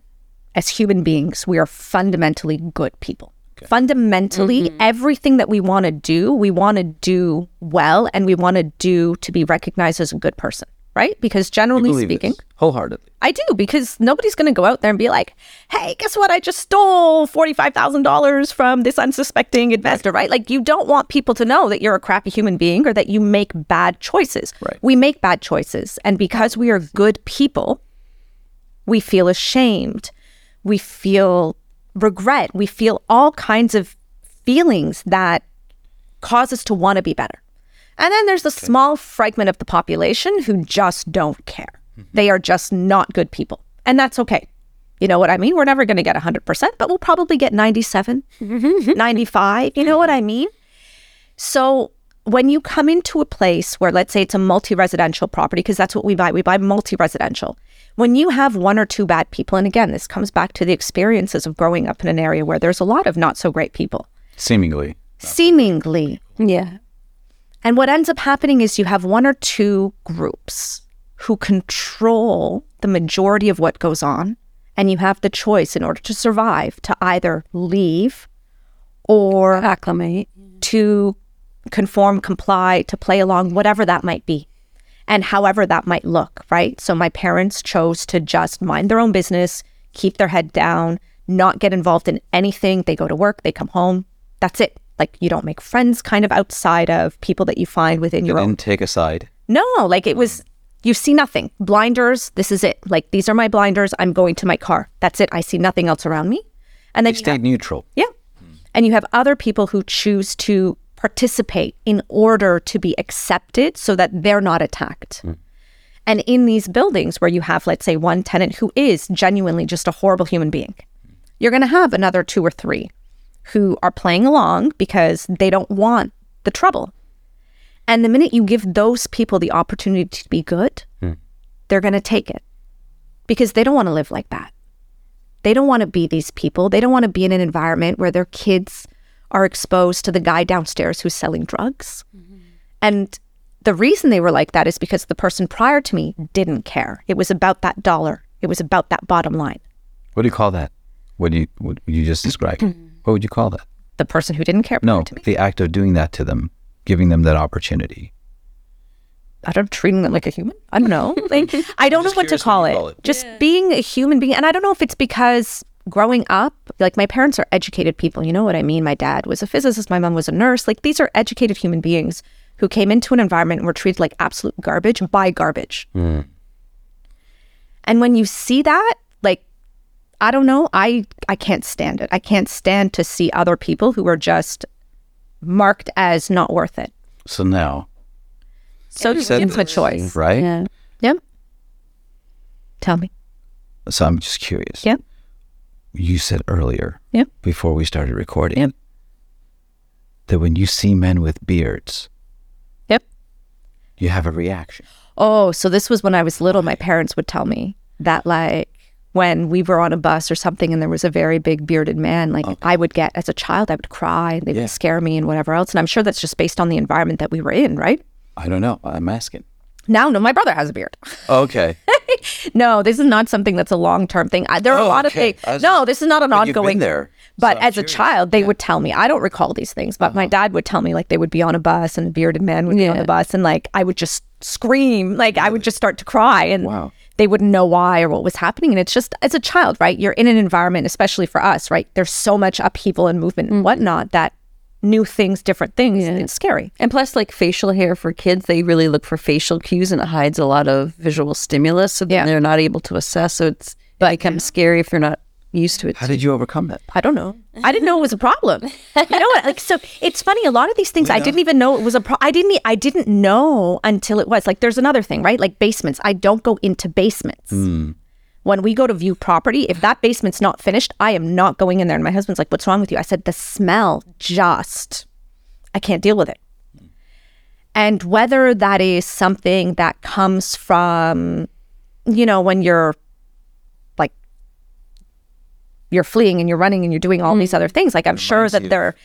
as human beings, we are fundamentally good people. Fundamentally, everything that we want to do, we want to do well and we want to do to be recognized as a good person. Right? Because generally speaking, this, wholeheartedly. I do because nobody's going to go out there and be like, "Hey, guess what? I just stole $45,000 from this unsuspecting investor," right? Like you don't want people to know that you're a crappy human being or that you make bad choices. Right. We make bad choices, and because we are good people, we feel ashamed. We feel regret. We feel all kinds of feelings that cause us to want to be better. And then there's a okay. small fragment of the population who just don't care. Mm-hmm. They are just not good people. And that's okay. You know what I mean? We're never going to get 100%, but we'll probably get 97, 95. You know what I mean? So when you come into a place where, let's say it's a multi residential property, because that's what we buy, we buy multi residential. When you have one or two bad people, and again, this comes back to the experiences of growing up in an area where there's a lot of not so great people. Seemingly. Seemingly. Yeah. And what ends up happening is you have one or two groups who control the majority of what goes on. And you have the choice in order to survive to either leave or acclimate, to conform, comply, to play along, whatever that might be. And however that might look, right? So my parents chose to just mind their own business, keep their head down, not get involved in anything. They go to work, they come home. That's it. Like you don't make friends kind of outside of people that you find within you your own. take a side. No, like it was you see nothing. Blinders, this is it. Like these are my blinders. I'm going to my car. That's it. I see nothing else around me. And then you, you stay have, neutral. Yeah. And you have other people who choose to participate in order to be accepted so that they're not attacked. Mm. And in these buildings where you have, let's say, one tenant who is genuinely just a horrible human being, you're going to have another two or three who are playing along because they don't want the trouble. And the minute you give those people the opportunity to be good, hmm. they're going to take it because they don't want to live like that. They don't want to be these people. They don't want to be in an environment where their kids are exposed to the guy downstairs who's selling drugs. Mm-hmm. And the reason they were like that is because the person prior to me didn't care. It was about that dollar, it was about that bottom line. What do you call that? What do you, what you just described? What would you call that? The person who didn't care. No, the act of doing that to them, giving them that opportunity. I don't treating them like a human. I don't know. *laughs* Like, I don't know what to call it. call it. Just yeah. being a human being, and I don't know if it's because growing up, like my parents are educated people. You know what I mean? My dad was a physicist. My mom was a nurse. Like these are educated human beings who came into an environment and were treated like absolute garbage by garbage. Mm. And when you see that, like I don't know. I I can't stand it. I can't stand to see other people who are just marked as not worth it. So now, so it's a choice, right? Yeah. Yep. Tell me. So I'm just curious. Yep. You said earlier, yep. before we started recording, yep. that when you see men with beards, yep, you have a reaction. Oh, so this was when I was little. My parents would tell me that, like, when we were on a bus or something and there was a very big bearded man, like okay. I would get as a child, I would cry and they yeah. would scare me and whatever else. And I'm sure that's just based on the environment that we were in, right? I don't know. I'm asking. Now, no, my brother has a beard. Okay. *laughs* no, this is not something that's a long term thing. I, there are oh, a lot okay. of things. No, this is not an ongoing. there. But so as a child, they yeah. would tell me. I don't recall these things, but uh-huh. my dad would tell me like they would be on a bus and a bearded man would yeah. be on the bus, and like I would just scream, like I would just start to cry, and wow they wouldn't know why or what was happening. And it's just, as a child, right? You're in an environment, especially for us, right? There's so much upheaval and movement and mm-hmm. whatnot that new things, different things, yeah. it's scary. And plus, like facial hair for kids, they really look for facial cues and it hides a lot of visual stimulus. So yeah. they're not able to assess. So it's, but, it becomes scary if they're not used to it. How did you overcome that? I don't know. I didn't know it was a problem. you know what? Like so it's funny a lot of these things I didn't even know it was a problem. I didn't I didn't know until it was. Like there's another thing, right? Like basements. I don't go into basements. Mm. When we go to view property, if that basement's not finished, I am not going in there. And my husband's like, "What's wrong with you?" I said, "The smell just I can't deal with it." And whether that is something that comes from you know, when you're you're fleeing and you're running and you're doing all mm. these other things. Like I'm sure that you. there are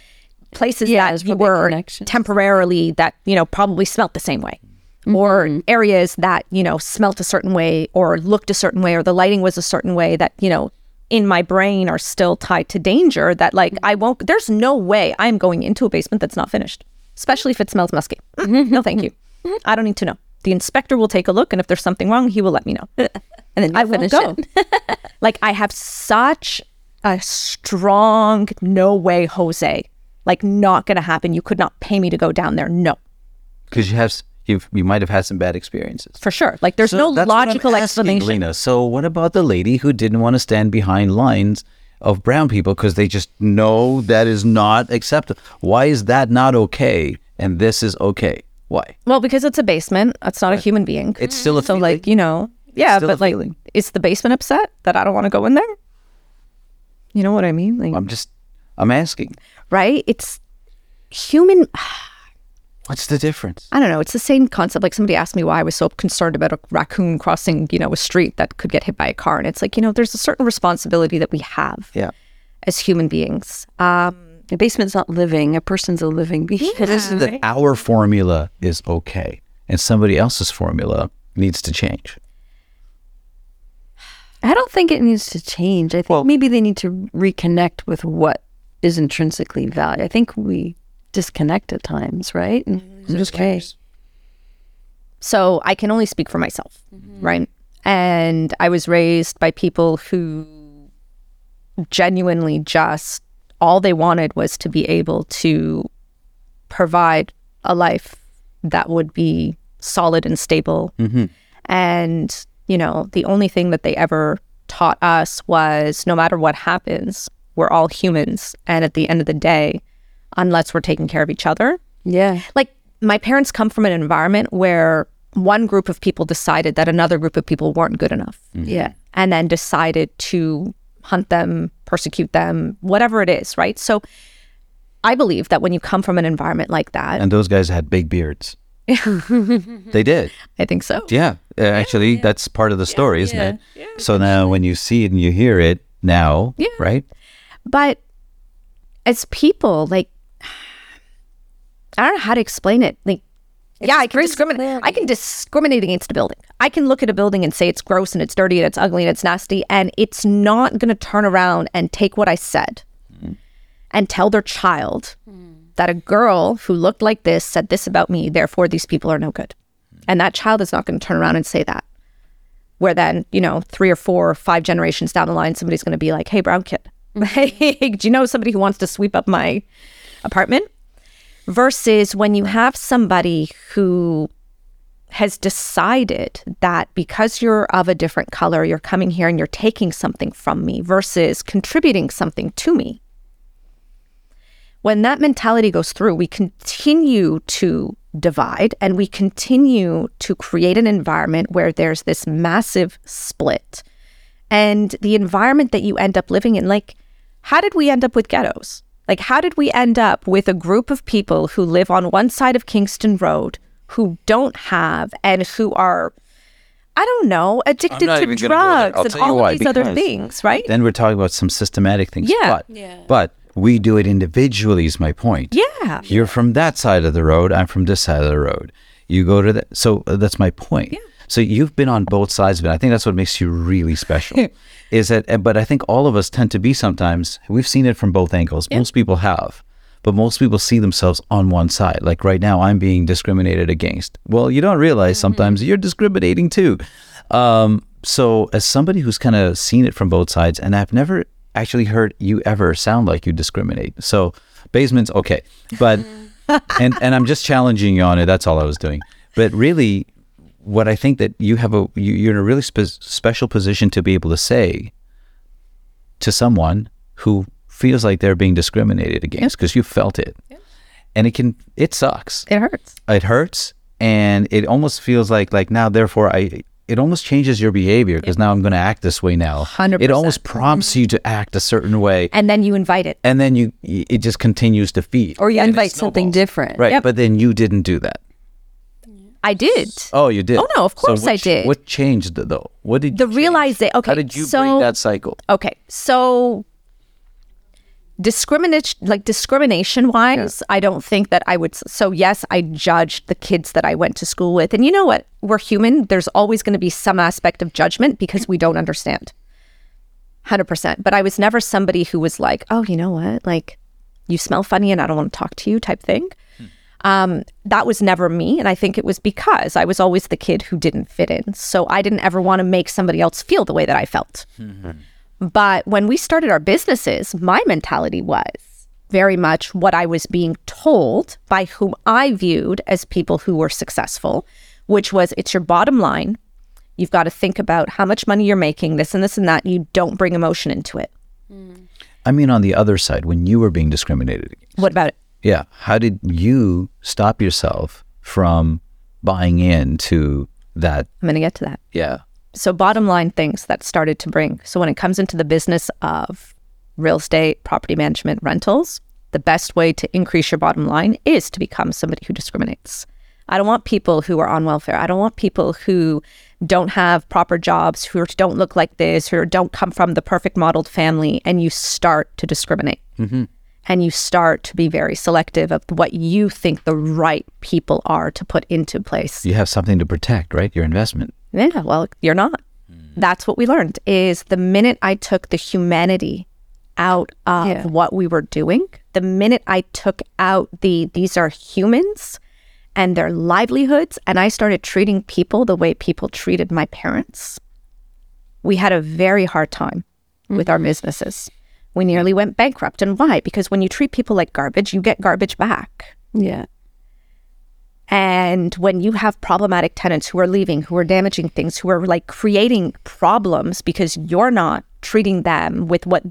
places yeah, that you were temporarily that, you know, probably smelt the same way. Mm-hmm. Or areas that, you know, smelt a certain way or looked a certain way or the lighting was a certain way that, you know, in my brain are still tied to danger that like I won't there's no way I'm going into a basement that's not finished. Especially if it smells musky. Mm-hmm. no thank you. I don't need to know. The inspector will take a look, and if there's something wrong, he will let me know. *laughs* and then I won't go. *laughs* like I have such a strong no way, Jose. Like not gonna happen. You could not pay me to go down there. No, because you have you you might have had some bad experiences for sure. Like there's So no that's what I'm logical asking, explanation. Lena. So what about the lady who didn't want to stand behind lines of brown people because they just know that is not acceptable? Why is that not okay and this is okay? Why? Well, because it's a basement. It's not a human being. It's still a so feeling. like you know, yeah, but like, feeling. is the basement upset that I don't want to go in there? You know what I mean? Like, I'm just I'm asking. right? It's human. *sighs* What's the difference? I don't know. It's the same concept. Like somebody asked me why I was so concerned about a raccoon crossing, you know, a street that could get hit by a car, and it's like you know, there's a certain responsibility that we have Yeah. as human beings. Um, A basement's not living. A person's a living being. That our formula is okay and somebody else's formula needs to change. I don't think it needs to change. I think Well- maybe they need to reconnect with what is intrinsically valued. I think we disconnect at times, right? And I'm mm-hmm. just okay. curious. So I can only speak for myself, mm-hmm. right? And I was raised by people who genuinely just all they wanted was to be able to provide a life that would be solid and stable. Mm-hmm. And, you know, the only thing that they ever taught us was no matter what happens, we're all humans. And at the end of the day, unless we're taking care of each other, Yeah. like my parents come from an environment where one group of people decided that another group of people weren't good enough mm-hmm. Yeah. and then decided to hunt them, persecute them, whatever it is, right? So I believe that when you come from an environment like that, And those guys had big beards. They did. *laughs* I think so. Yeah, uh, actually, that's part of the story, isn't it? Yeah. So now, when you see it and you hear it now, yeah. right? But as people, like, I don't know how to explain it. Like, yeah, I can brings discriminate. I can discriminate against a building. I can look at a building and say it's gross and it's dirty and it's ugly and it's nasty, and it's not going to turn around and take what I said and tell their child that a girl who looked like this said this about me. Therefore, these people are no good. And that child is not going to turn around and say that. Where then, you know, three or four or five generations down the line, somebody's going to be like, hey, brown kid, *laughs* hey, do you know somebody who wants to sweep up my apartment? Versus when you have somebody who has decided that because you're of a different color, you're coming here and you're taking something from me versus contributing something to me. When that mentality goes through, we continue to divide and we continue to create an environment where there's this massive split. And the environment that you end up living in, like, how did we end up with ghettos? Like, how did we end up with a group of people who live on one side of Kingston Road who don't have and who are, I don't know, addicted to even gonna go there. drugs and tell you all why, of these other things, right? Then we're talking about some systematic things. Yeah. But, but we do it individually, is my point. Yeah. You're from that side of the road. I'm from this side of the road. You go to that. So uh, that's my point. yeah. So you've been on both sides of it. I think that's what makes you really special. *laughs* is that, but I think all of us tend to be sometimes, we've seen it from both angles. Most people have. But most people see themselves on one side. Like right now, I'm being discriminated against. Well, you don't realize sometimes you're discriminating too. Um, so, as somebody who's kind of seen it from both sides, and I've never actually heard you ever sound like you discriminate. So, basements, okay, but *laughs* and and I'm just challenging you on it. That's all I was doing. But really, what I think that you have a you, you're in a really spe- special position to be able to say to someone who feels like they're being discriminated against because you felt it, and it can it sucks It hurts. it hurts and it almost feels like like now therefore i it almost changes your behavior because now i'm going to act this way now 100%. it almost prompts you to act a certain way And then you invite it. and then you it just continues to feed Or you And invite something different. right Yep. but then you didn't do that I did. oh you did Oh, no, of So course what I did. what changed though what did The you change? realization. Okay. how did you so, break that cycle Okay, so discrimination, like discrimination wise, I don't think that I would. So yes, I judged the kids that I went to school with, and you know what? We're human. There's always going to be some aspect of judgment because we don't understand. Hundred percent. But I was never somebody who was like, oh, you know what? Like, you smell funny, and I don't want to talk to you, type thing. Um, that was never me. And I think it was because I was always the kid who didn't fit in. So I didn't ever want to make somebody else feel the way that I felt. But when we started our businesses, my mentality was very much what I was being told by whom I viewed as people who were successful, which was it's your bottom line. You've got to think about how much money you're making, this and this and that. You don't bring emotion into it. I mean, on the other side, when you were being discriminated against, What about it? yeah, how did you stop yourself from buying into that? I'm going to get to that. Yeah. So, bottom line things that started to bring. So, when it comes into the business of real estate, property management, rentals, the best way to increase your bottom line is to become somebody who discriminates. I don't want people who are on welfare. I don't want people who don't have proper jobs, who don't look like this, who don't come from the perfect modeled family, and you start to discriminate. Mm-hmm. And you start to be very selective of what you think the right people are to put into place. You have something to protect, right? Your investment. Yeah, well, you're not. Hmm. That's what we learned is the minute I took the humanity out of Yeah. what we were doing, the minute I took out the these are humans and their livelihoods and I started treating people the way people treated my parents, we had a very hard time with our mm-hmm. businesses. We nearly went bankrupt. And why? Because when you treat people like garbage, you get garbage back. Yeah. And when you have problematic tenants who are leaving, who are damaging things, who are like creating problems because you're not treating them with what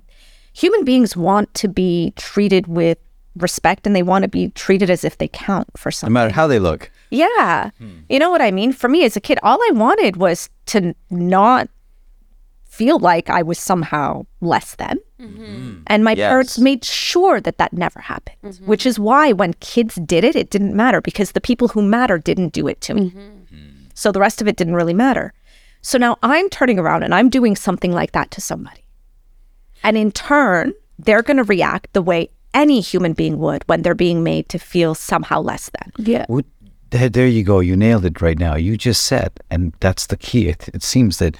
human beings want to be treated with respect and they want to be treated as if they count for something. No matter how they look. Yeah. Hmm. You know what I mean? For me as a kid, all I wanted was to not feel like I was somehow less than. Mm-hmm. And my Yes. parents made sure that that never happened, mm-hmm. which is why when kids did it, it didn't matter because the people who matter didn't do it to me. Mm-hmm. Mm. So the rest of it didn't really matter. So now I'm turning around and I'm doing something like that to somebody. And in turn, they're going to react the way any human being would when they're being made to feel somehow less than. Yeah. Would- There, there you go. You nailed it right now. You just said, and that's the key. It, it seems that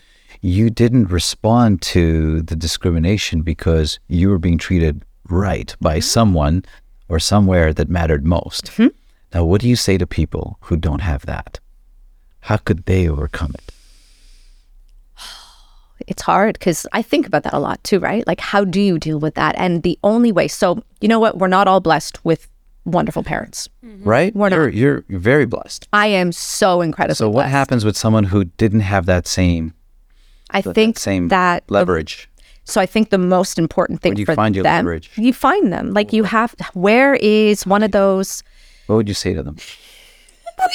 you didn't respond to the discrimination because you were being treated right by mm-hmm. someone or somewhere that mattered most. Mm-hmm. Now, what do you say to people who don't have that? How could they overcome it? *sighs* it's hard because I think about that a lot too, right? Like, how do you deal with that? And the only way, so you know what? We're not all blessed with wonderful parents. Mm-hmm. Right? We're not. you're, you're you're very blessed. I am so incredibly So, what blessed. happens with someone who didn't have that same I that think same that the- leverage? so I think the most important thing do you for find your them, leverage? you find them. Like you have. Where is one of those? What would you say to them? *laughs*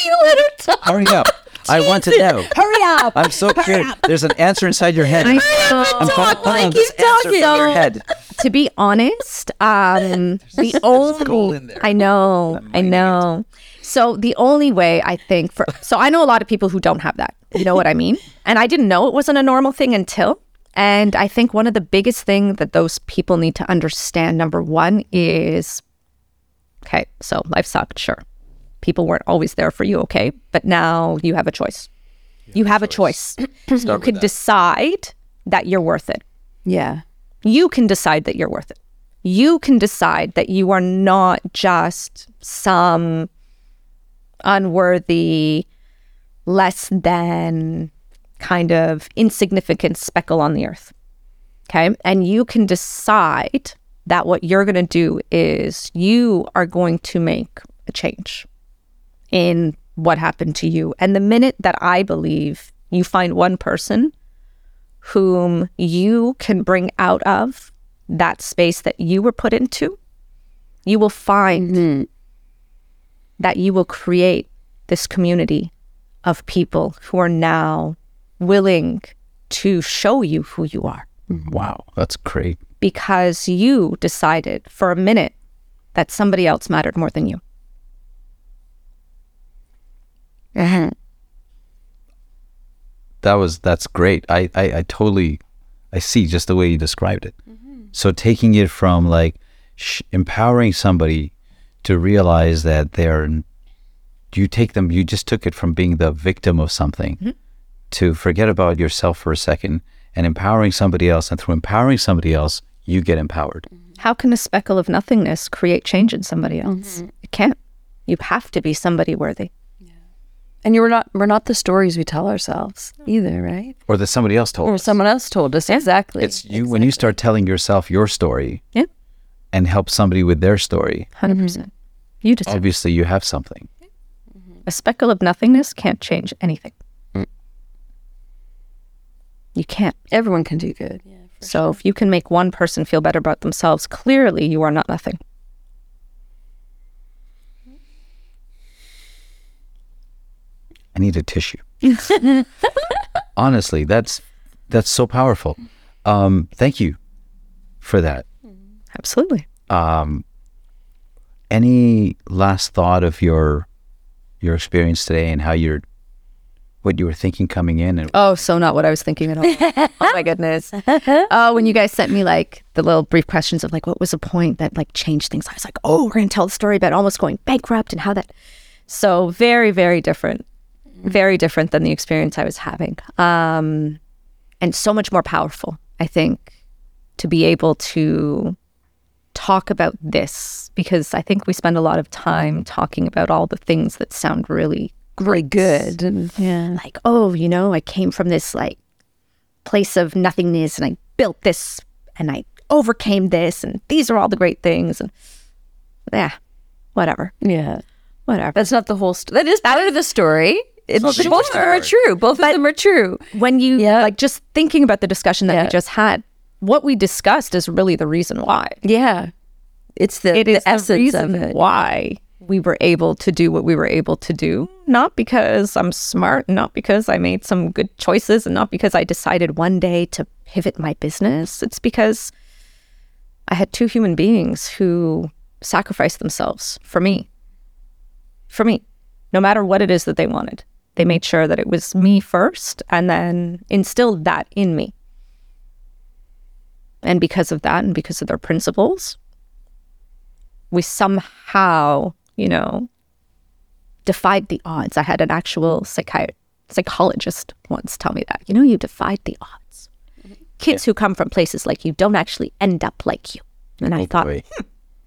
You let her talk. Hurry up! I want to know. Hurry up! I'm so curious. There's an answer inside your head. I I'm know. calling like this he's answer from talking. your head. to be honest, um, *laughs* the only I know, I know. So the only way I think for so I know a lot of people who don't have that. You know what I mean? And I didn't know it wasn't a normal thing until. And I think one of the biggest thing that those people need to understand, number one, is okay. So life sucked, sure. People weren't always there for you, okay, but now you have a choice. You have a choice. *clears throat* you can decide that you're worth it Yeah. you can decide that you're worth it. You can decide that you are not just some unworthy, less than kind of insignificant speckle on the earth. Okay. And you can decide that what you're going to do is you are going to make a change in what happened to you. And the minute that I believe you find one person whom you can bring out of that space that you were put into, you will find mm-hmm. That you will create this community of people who are now willing to show you who you are Wow, that's great. because you decided for a minute that somebody else mattered more than you. Mm-hmm. That was that's great. I I, I totally I see just the way you described it. Mm-hmm. So taking it from like sh- empowering somebody to realize that they're you take them you just took it from being the victim of something mm-hmm. to forget about yourself for a second and empowering somebody else and through empowering somebody else you get empowered. Mm-hmm. How can a speckle of nothingness create change in somebody else? Mm-hmm. It can't. You have to be somebody worthy. And you were not we're not the stories we tell ourselves either, right? Or that somebody else told Or us. someone else told us exactly. It's you when you start telling yourself your story Yeah. And help somebody with their story. 100%. You deserve Obviously, you have something. A speckle of nothingness can't change anything. You can't. Everyone can do good. Yeah. So if you can make one person feel better about themselves, clearly you are not nothing. I need a tissue. *laughs* Honestly, that's that's so powerful. Um, thank you for that. Absolutely. Um, any last thought of your your experience today and how you're what you were thinking coming in and Oh, so not what I was thinking at all. *laughs* oh my goodness. Oh, when you guys sent me like the little brief questions of like what was the point that like changed things, I was like, oh, we're gonna tell the story about almost going bankrupt and how that. So very, very different, very different than the experience I was having, um, and so much more powerful. I think to be able to talk about this because I think we spend a lot of time talking about all the things that sound really great. good. And yeah. like, oh, you know, I came from this like place of nothingness and I built this and I overcame this and these are all the great things and yeah, whatever, Yeah. whatever. That's not the whole story. That is part of the story. It's, the both of them are true. Both of them are true. When you Yeah. like just thinking about the discussion that Yeah. we just had, what we discussed is really the reason why. Yeah. It's the, It is the the essence reason of it. why we were able to do what we were able to do. Not because I'm smart, not because I made some good choices, and not because I decided one day to pivot my business. It's because I had two human beings who sacrificed themselves for me. For me, no matter what it is that they wanted. They made sure that it was me first and then instilled that in me. And because of that and because of their principles, we somehow, you know, defied the odds. I had an actual psychi- psychologist once tell me that. You know, you defied the odds. Kids who come from places like you don't actually end up like you. And I thought,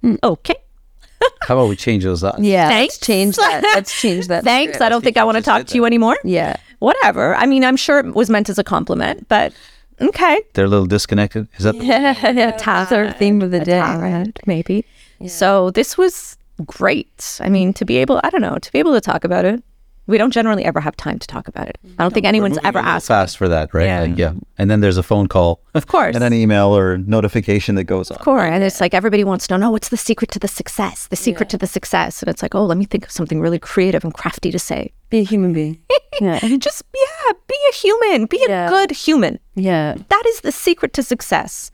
"Hmm, okay, *laughs* how about we change those odds? Yeah. Thanks. Let's change that. *laughs* Let's change that. thanks. I don't think I want to talk to you anymore. Yeah. Whatever. I mean, I'm sure it was meant as a compliment, but okay. They're a little disconnected. Is that Yeah. yeah. That's our theme of the day. Right, maybe. So this was great. I mean, to be able, I don't know, to be able to talk about it. We don't generally ever have time to talk about it. I don't think anyone's ever asked. fast for that, right? Yeah. Like, yeah. And then there's a phone call. Of course. *laughs* and an email or notification that goes on. Of course. And it's like everybody wants to know what's the secret to the success, the secret to the success. And it's like, oh, let me think of something really creative and crafty to say. Be a human being. *laughs* yeah. *laughs* Just, yeah, be a human, be a good human. Yeah. That is the secret to success.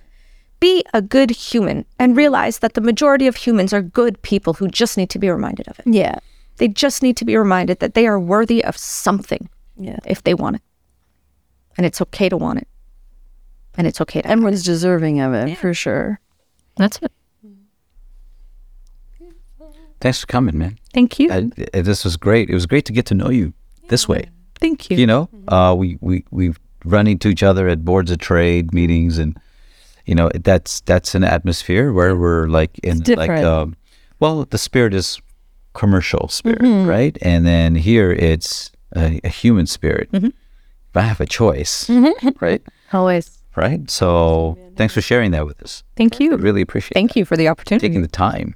Be a good human and realize that the majority of humans are good people who just need to be reminded of it. Yeah. They just need to be reminded that they are worthy of something Yeah. if they want it. And it's okay to want it. And it's okay to. Everyone's deserving of it for sure. That's it. Thanks for coming, man. Thank you. I, I- this was great. It was great to get to know you this way. Thank you. You know, uh, we we we've run into each other at boards of trade meetings, and you know that's that's an atmosphere where we're like in like um, well, the spirit is commercial spirit, mm-hmm. right? And then here it's a, a human spirit. Mm-hmm. If I have a choice, mm-hmm. right? *laughs* Always. Right. So thanks for sharing that with us. Thank you. Really appreciate it. Thank you for the opportunity. taking the time.